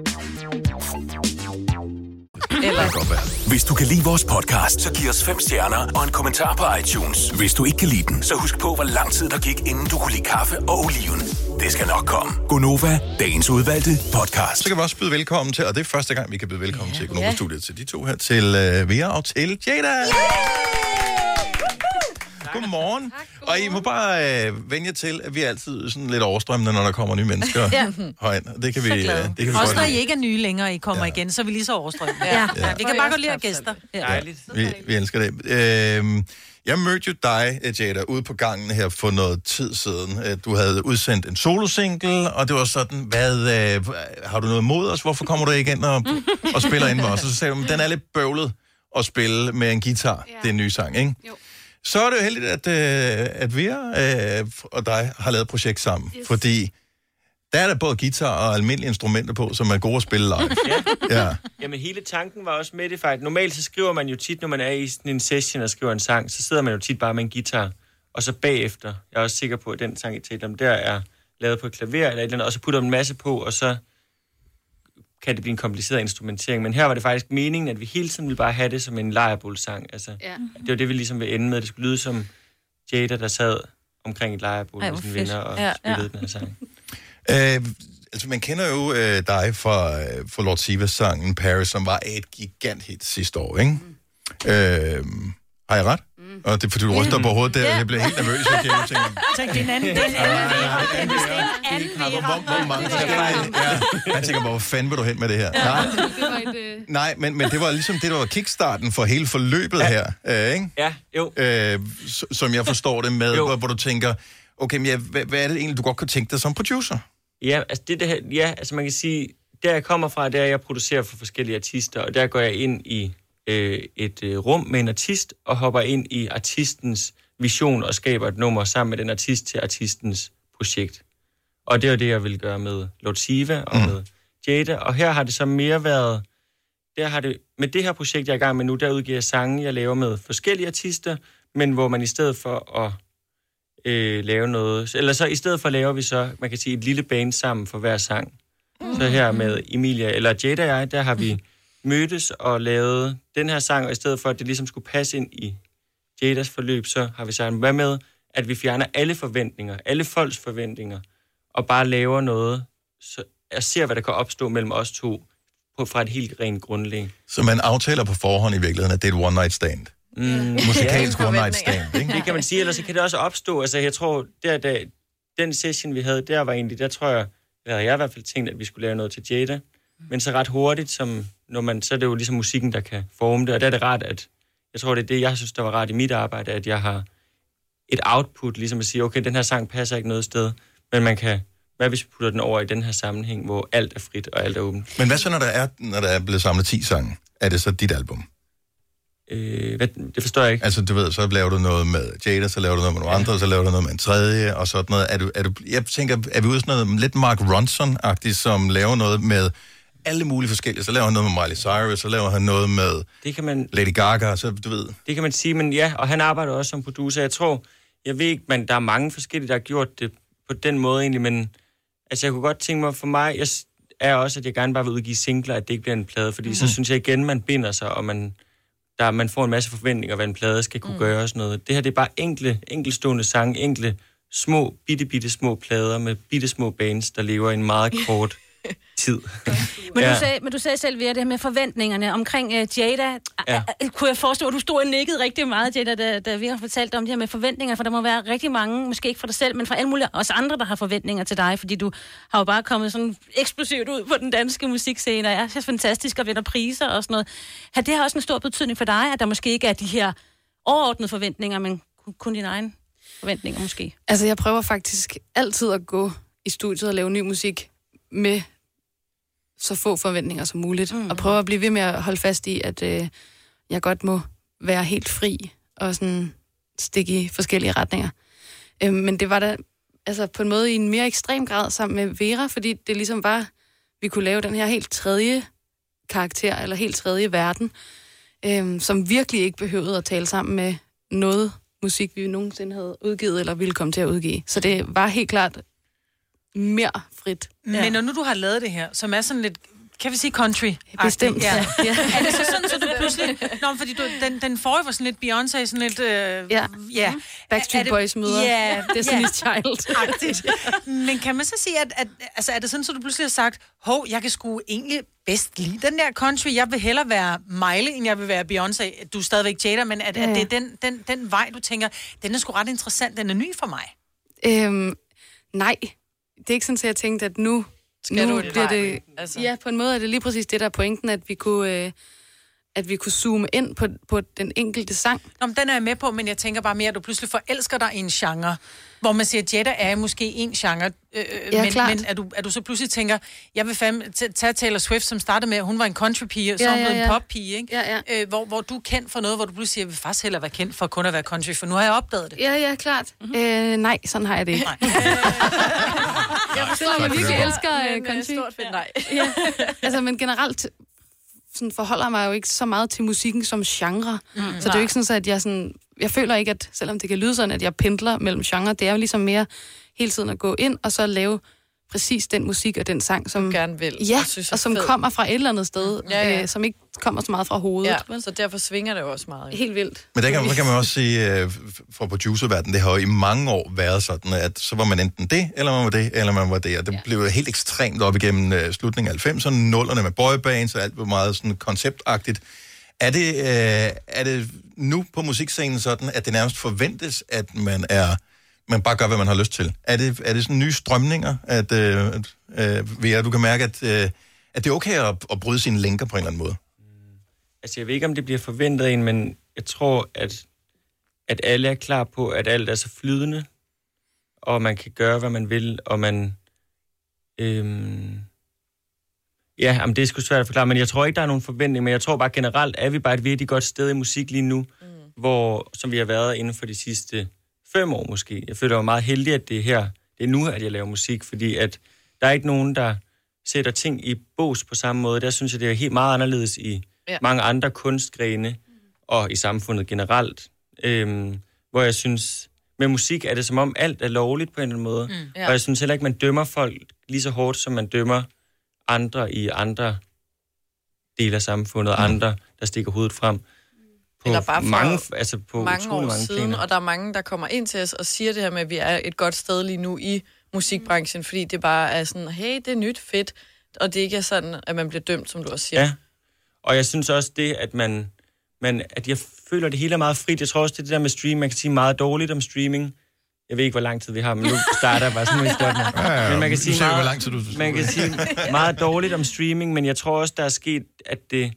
Kan godt være. Hvis du kan lide vores podcast, så giv os fem stjerner og en kommentar på iTunes. Hvis du ikke kan lide den, så husk på, hvor lang tid der gik, inden du kunne lide kaffe og oliven. Det skal nok komme. Gonova, dagens udvalgte podcast. Så kan vi også byde velkommen til, og det er første gang, vi kan byde velkommen til Økonomistudiet, til de to her, til uh, Vera og til Jada. Godmorgen. Og I må bare øh, vende jer til, at vi er altid sådan lidt overstrømmende, når der kommer nye mennesker Ja. herind. Det kan vi, Så øh, det kan vi Også når I ikke er nye længere, I kommer Ja. ja. igen, så er vi lige så overstrømmende. Ja. ja. Vi kan bare godt lide at gæster. Ja. Dejligt. Vi, vi elsker det. Øhm, jeg mødte jo dig, Jada, ude på gangen her for noget tid siden. Øh, Du havde udsendt en solosingle, og det var sådan, hvad, øh, har du noget imod os? Hvorfor kommer du ikke ind og, og spiller ind med os? Og så sagde du, "Men den er lidt bøvlet at spille med en guitar. Ja. Det er en ny sang, ikke? Jo. Så er det jo heldigt, at, øh, at vi øh, og dig har lavet et projekt sammen, yes. fordi der er der både guitar og almindelige instrumenter på, som er gode at spille live. Ja. ja. Jamen, hele tanken var også med det faktisk. Normalt så skriver man jo tit, når man er i sådan en session og skriver en sang, så sidder man jo tit bare med en guitar. Og så bagefter, jeg er også sikker på, at den sang, jeg talte om, der er lavet på et klaver eller et eller andet, og så putter man en masse på, og så kan det blive en kompliceret instrumentering. Men her var det faktisk meningen, at vi hele tiden ville bare have det som en lejrebålsang. Altså, Ja. det var det, vi ligesom ville ende med. Det skulle lyde som Jada, der sad omkring et lejrebål Ej, med sine venner og Ja, spillede ja. den her sang. *laughs* Øh, altså, man kender jo øh, dig fra, øh, fra Lord Sivas-sangen Paris, som var et gigant hit sidste år, ikke? Mm. Øh, har jeg ret? Mm. Og det er fordi, du ryster på hovedet der, og jeg bliver helt nervøs, fordi jeg tænker, Så det er en anden, det er en anden, det er en anden hvor, hvor, hvor mange skal ja. Han tænker, hvor fanden vil du hen med det her? Nej, Det var et... Øh... nej men, men det var ligesom det, der var kickstarten for hele forløbet ja. her, øh, ikke? Ja, jo. Øh, som jeg forstår det med, hvor, hvor du tænker, okay, men ja, hvad, hvad er det egentlig, du godt kunne tænke dig som producer? Ja, altså det, det her, ja, altså man kan sige, der jeg kommer fra, der jeg producerer for forskellige artister, og der går jeg ind i øh, et øh, rum med en artist, og hopper ind i artistens vision og skaber et nummer sammen med den artist til artistens projekt. Og det er det, jeg vil gøre med Lord Siva og mm. med Jada, og her har det så mere været, der har det, med det her projekt, jeg er i gang med nu, der udgiver jeg sange, jeg laver med forskellige artister, men hvor man i stedet for at øh, lave noget. Eller så i stedet for laver vi så, man kan sige, et lille band sammen for hver sang. Mm. Så her med Emilia, eller Jada og jeg, der har vi mødtes og lavet den her sang, og i stedet for, at det ligesom skulle passe ind i Jadas forløb, så har vi sagt, hvad med, at vi fjerner alle forventninger, alle folks forventninger, og bare laver noget, så jeg ser, hvad der kan opstå mellem os to, på, fra et helt rent grundlag. Så man aftaler på forhånd i virkeligheden, at det er et one-night stand. Mm. *laughs* Musikalsk Ja. one-night stand, ikke? Det kan man sige, ellers så kan det også opstå. Altså, jeg tror, der, der, den session, vi havde, der var egentlig, der tror jeg, eller jeg i hvert fald tænkt, at vi skulle lave noget til Jada. Men så ret hurtigt, som, når man, så er det jo ligesom musikken, der kan forme det. Og der er det rart, at jeg tror, det er det, jeg synes, der var rart i mit arbejde, at jeg har et output, ligesom at sige, okay, den her sang passer ikke noget sted, men man kan, hvad hvis vi putter den over i den her sammenhæng, hvor alt er frit og alt er åbent? Men hvad så, når der er, når der er blevet samlet 10 sange? Er det så dit album? Øh, hvad, det forstår jeg ikke. Altså, du ved, så laver du noget med Jada, så laver du noget med nogle andre, så laver du noget med en tredje, og sådan noget. Er du, er du, jeg tænker, er vi ude sådan noget lidt Mark Ronson-agtigt, som laver noget med alle mulige forskellige. Så laver han noget med Miley Cyrus, så laver han noget med Det kan man, Lady Gaga, så du ved... Det kan man sige, men ja, og han arbejder også som producer. Jeg tror, jeg ved ikke, men der er mange forskellige, der har gjort det på den måde egentlig, men altså jeg kunne godt tænke mig, for mig jeg er også, at jeg gerne bare vil udgive singler, at det ikke bliver en plade, fordi mm. så synes jeg igen, man binder sig, og man, der, man får en masse forventninger, hvad en plade skal kunne mm. gøre og sådan noget. Det her, det er bare enkle, enkelstående sange, enkle, små, bitte, bitte små plader med bitte små bands, der lever i en meget kort tid. *laughs* Men, Ja. du sagde, men du sagde selv, ved det her med forventningerne omkring uh, Jada. Ja. Kunne jeg forestille mig, at du stod og nikkede rigtig meget, Jada, da, da vi har fortalt om det her med forventninger, for der må være rigtig mange, måske ikke for dig selv, men for alle mulige os andre, der har forventninger til dig, fordi du har jo bare kommet sådan eksplosivt ud på den danske musikscene, og er så fantastisk og vinder priser og sådan noget. Har det her også en stor betydning for dig, at der måske ikke er de her overordnede forventninger, men kun- kun dine egne forventninger måske? Altså, jeg prøver faktisk altid at gå i studiet og lave ny musik med så få forventninger som muligt. Mm. Og prøve at blive ved med at holde fast i, at øh, jeg godt må være helt fri og sådan stikke i forskellige retninger. Øh, men det var da altså på en måde i en mere ekstrem grad sammen med Vera, fordi det ligesom var, vi kunne lave den her helt tredje karakter, eller helt tredje verden, øh, som virkelig ikke behøvede at tale sammen med noget musik, vi nogensinde havde udgivet, eller ville komme til at udgive. Så det var helt klart mere frit. Men når nu du har lavet det her, som er sådan lidt kan vi sige country? Bestemt, ja. ja. Ja. *laughs* Er det så sådan, så du pludselig... Nå, fordi du, den, den forrige var sådan lidt Beyoncé, sådan lidt... Øh, Ja. ja. Backstreet Er det- Boys møder Ja, Destiny's ja. Child. Agtigt. Men kan man så sige, at, at altså, er det sådan, så du pludselig har sagt, hov, jeg kan sgu egentlig bedst lide den der country. Jeg vil hellere være Miley, end jeg vil være Beyoncé. Du er stadigvæk Jada, men at, Ja, at ja. det er den, den, den vej, du tænker, den er sgu ret interessant, den er ny for mig. Øhm, nej, det er ikke sådan, at jeg tænkte, at nu, Skal nu du bliver det... altså? Ja, på en måde er det lige præcis det, der er pointen, at vi kunne, øh, at vi kunne zoome ind på, på den enkelte sang. Nå, men den er jeg med på, men jeg tænker bare mere, at du pludselig forelsker dig i en genre, hvor man siger, at Jetta er måske en genre, øh, Ja, men, klart. men at, du, at du så pludselig tænker, jeg vil fandme tage Taylor Swift, som startede med, at hun var en country-pige, så Ja, er hun ja, blevet en ja. pop-pige, ikke? Ja, ja. Øh, hvor, hvor du er kendt for noget, hvor du pludselig siger, jeg vil faktisk hellere være kendt for kun at være country, for nu har jeg opdaget det. Ja, ja, klart. Mm-hmm. Øh, nej, sådan har jeg det ikke. *laughs* Jeg Selvom jeg virkelig elsker øh, Men, øh, country. stort fedt nej. *laughs* ja. Altså, men generelt sådan forholder mig jo ikke så meget til musikken som genre. Mm, så det er jo ikke sådan, så at jeg sådan... Jeg føler ikke, at selvom det kan lyde sådan, at jeg pendler mellem genre, det er jo ligesom mere hele tiden at gå ind og så lave præcis den musik og den sang, som... Du gerne vil, Ja, og synes og som fed. kommer fra et eller andet sted, Ja, ja. Øh, som ikke kommer så meget fra hovedet. Ja, så derfor svinger det jo også meget. Helt vildt. Men der kan, der kan man også sige, øh, fra producerverdenen, det har jo i mange år været sådan, at så var man enten det, eller man var det, eller man var det. Og det ja. blev jo helt ekstremt op igennem øh, slutningen af 90'erne, nullerne med boybands og alt var meget sådan konceptagtigt. Er det, øh, er det nu på musikscenen sådan, at det nærmest forventes, at man er man bare gør, hvad man har lyst til? Er det, er det sådan nye strømninger, at, øh, at øh, Vera, du kan mærke, at, øh, at det er okay at, at bryde sine lænker på en eller anden måde? Altså, jeg ved ikke, om det bliver forventet en, men jeg tror, at, at alle er klar på, at alt er så flydende, og man kan gøre, hvad man vil, og man... Øhm, ja, jamen, det er sgu svært at forklare, men jeg tror ikke, der er nogen forventning, men jeg tror bare generelt, er vi bare et virkelig godt sted i musik lige nu, mm. hvor, som vi har været inden for de sidste fem år måske. Jeg føler mig meget heldig, at det er her, det er nu, at jeg laver musik, fordi at der er ikke nogen, der sætter ting i bås på samme måde. Der synes jeg, det er helt meget anderledes i Ja. mange andre kunstgrene og i samfundet generelt. Øhm, hvor jeg synes, med musik er det som om alt er lovligt på en eller anden måde. Mm, ja. Og jeg synes heller ikke, man dømmer folk lige så hårdt, som man dømmer andre i andre dele af samfundet, mm. andre, der stikker hovedet frem. På Eller bare for mange, altså på mange år mange siden, planer. og der er mange, der kommer ind til os og siger det her med, at vi er et godt sted lige nu i musikbranchen, fordi det bare er sådan, hey, det er nyt, fedt, og det ikke er sådan, at man bliver dømt, som du også siger. Ja. Og jeg synes også det, at man, man, at jeg føler, at det hele er meget frit. Jeg tror også, det er det der med stream, man kan sige meget dårligt om streaming. Jeg ved ikke, hvor lang tid vi har, men nu starter jeg bare sådan noget i starten. Ja, ja, Men man kan sige, meget, hvor lang tid du- man kan sige meget dårligt om streaming, men jeg tror også, der er sket, at det...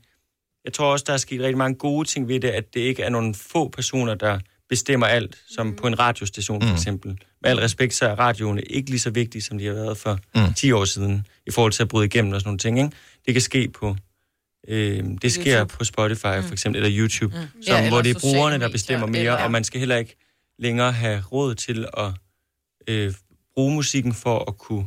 Jeg tror også, der er sket rigtig mange gode ting ved det, at det ikke er nogle få personer, der bestemmer alt, som på en radiostation for Mm. eksempel. Med al respekt, så er radioerne ikke lige så vigtige, som de har været for Mm. mm. 10 år siden, i forhold til at bryde igennem og sådan nogle ting. Ikke? Det kan ske på... Øh, det sker YouTube. på Spotify for eksempel, eller YouTube, Mm. mm. Ja, som, eller hvor det er brugerne, der medier, bestemmer mere, eller- og man skal heller ikke længere have råd til at øh, bruge musikken for at kunne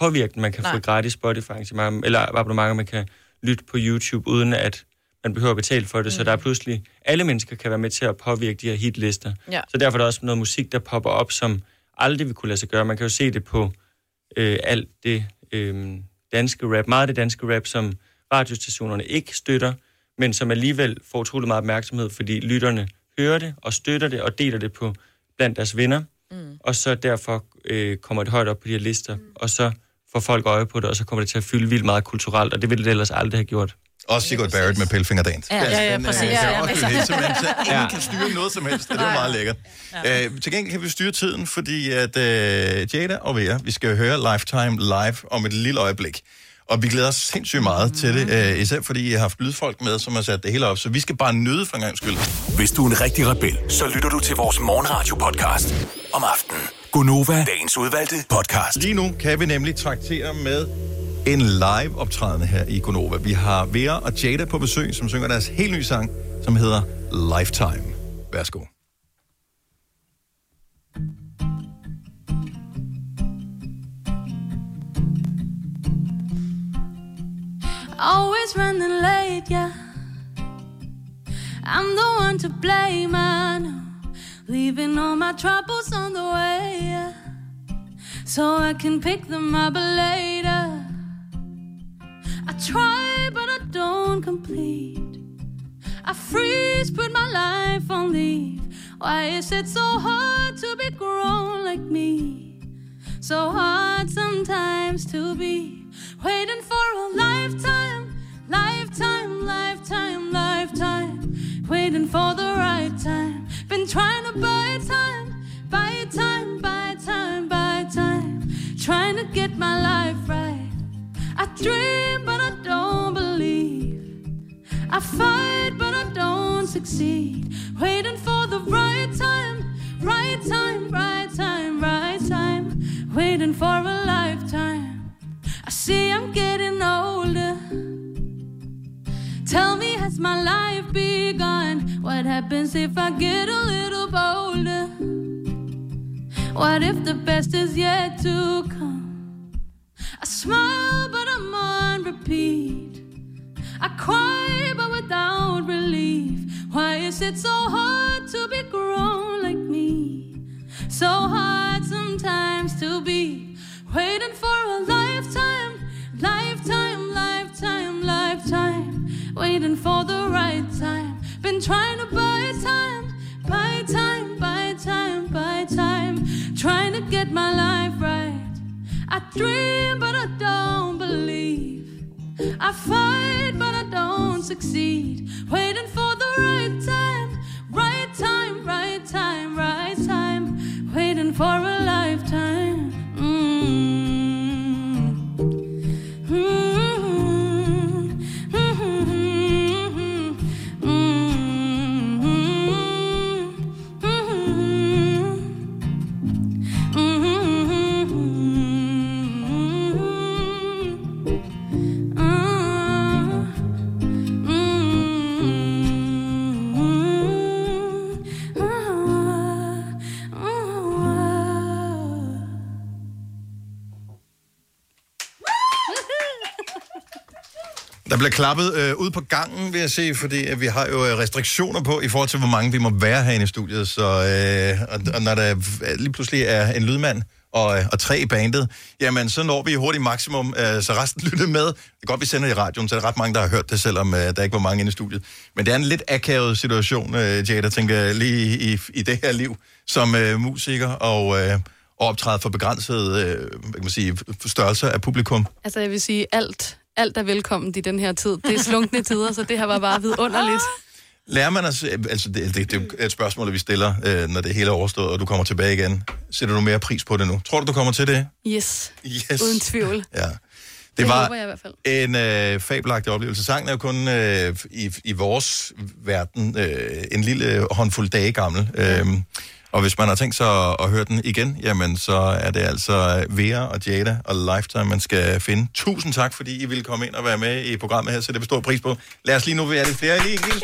påvirke den. Man kan Nej. få gratis Spotify arrangement, eller abonnementer, man kan lytte på YouTube, uden at man behøver at betale for det. Mm. Så der er pludselig, alle mennesker kan være med til at påvirke de her hitlister. Ja. Så derfor er der også noget musik, der popper op, som aldrig vil kunne lade sig gøre. Man kan jo se det på øh, alt det øh, danske rap, meget af det danske rap, som radiostationerne ikke støtter, men som alligevel får utrolig meget opmærksomhed, fordi lytterne hører det og støtter det og deler det på blandt deres venner. Mm. Og så derfor øh, kommer det højt op på de her lister, mm. og så får folk øje på det, og så kommer det til at fylde vildt meget kulturelt, og det ville det ellers aldrig have gjort. Også Sigurd Barrett med Pelfinger Dance. Ja. Ja, ja, præcis. Ja, ja, hylde, simpelthen, så ingen Ja. kan styre noget som helst, og det er jo meget lækkert. Ja. Øh, til gengæld kan vi styre tiden, fordi at øh, Jada og Vera, vi skal høre Lifetime live om et lille øjeblik. Og vi glæder os sindssygt meget til det, øh, især fordi I har haft lydfolk med, som har sat det hele op, så vi skal bare nyde for en gang skyld. Hvis du er en rigtig rebel, så lytter du til vores morgenradio-podcast om aftenen. Gunova, dagens udvalgte podcast. Lige nu kan vi nemlig traktere med en live optrædende her i Gonova. Vi har Vera og Jada på besøg, som synger deres helt nye sang, som hedder Lifetime. Værsgo. Always running late, yeah. I'm the one to blame, I know. Leaving all my troubles on the way. So I can pick them up later. I try, but I don't complete. I freeze, put my life on leave. Why is it so hard to be grown like me? So hard sometimes to be waiting for a lifetime, lifetime, lifetime, lifetime. Waiting for the. Been trying to buy time, buy time, buy time, buy time. Trying to get my life right. I dream, but I don't believe. I fight, but I don't succeed. Waiting for the right time, right time, right time, right time. Waiting for a lifetime. I see I'm getting older. Tell me, has my life begun? What happens if I get a little bolder? What if the best is yet to come? I smile, but I'm on repeat. I cry, but without relief. Why is it so hard to be grown like me? So hard sometimes to be waiting for a lifetime, lifetime, lifetime, lifetime. Waiting for the right time. Been trying to buy time, buy time, buy time, buy time. Trying to get my life right. I dream, but I don't believe. I fight, but I don't succeed. Waiting for the right time, right time, right time, right time. Waiting for a bliver klappet øh, ud på gangen, vil jeg se, fordi at vi har jo øh, restriktioner på, i forhold til, hvor mange vi må være herinde i studiet. Så øh, og, og når der øh, lige pludselig er en lydmand og, øh, og tre i bandet, jamen så når vi hurtigt maksimum, øh, så resten *laughs* lytter med. Det er godt, vi sender i radioen, så er der ret mange, der har hørt det, selvom øh, der ikke var mange inde i studiet. Men det er en lidt akavet situation, øh, Jada, tænker jeg, lige i, i det her liv som øh, musiker og... Øh, og optræde for begrænset øh, hvad kan man sige, størrelse af publikum. Altså, jeg vil sige, alt, alt er velkommen i den her tid. Det er slunkne tider, så det her var bare vidunderligt. Lærer man at, altså det, det, det er et spørgsmål, vi stiller, øh, når det hele er overstået, og du kommer tilbage igen. Sætter du mere pris på det nu? Tror du, du kommer til det? Yes, Yes. uden tvivl. *laughs* Ja. Det, Det var jeg i hvert fald. en øh, fabelagtig oplevelse. Sangen er jo kun øh, i, i vores verden øh, en lille håndfuld dage gammel. Øhm, og hvis man har tænkt sig at, at høre den igen, jamen så er det altså Vera og Jada og Lifetime, man skal finde. Tusind tak, fordi I ville komme ind og være med i programmet her, så det består pris på. Lad os lige nu være lidt flere. Lige en lille.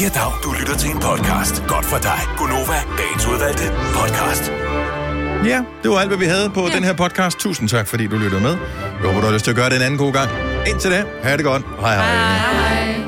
Ja, dag. Du lytter til en podcast. Godt for dig. Gunova, dagens udvalgte podcast. Ja, det var alt, hvad vi havde på ja. den her podcast. Tusind tak, fordi du lyttede med. Jeg håber, du har lyst til at gøre det en anden god gang. Indtil da, ha' det godt. Hej hej. hej.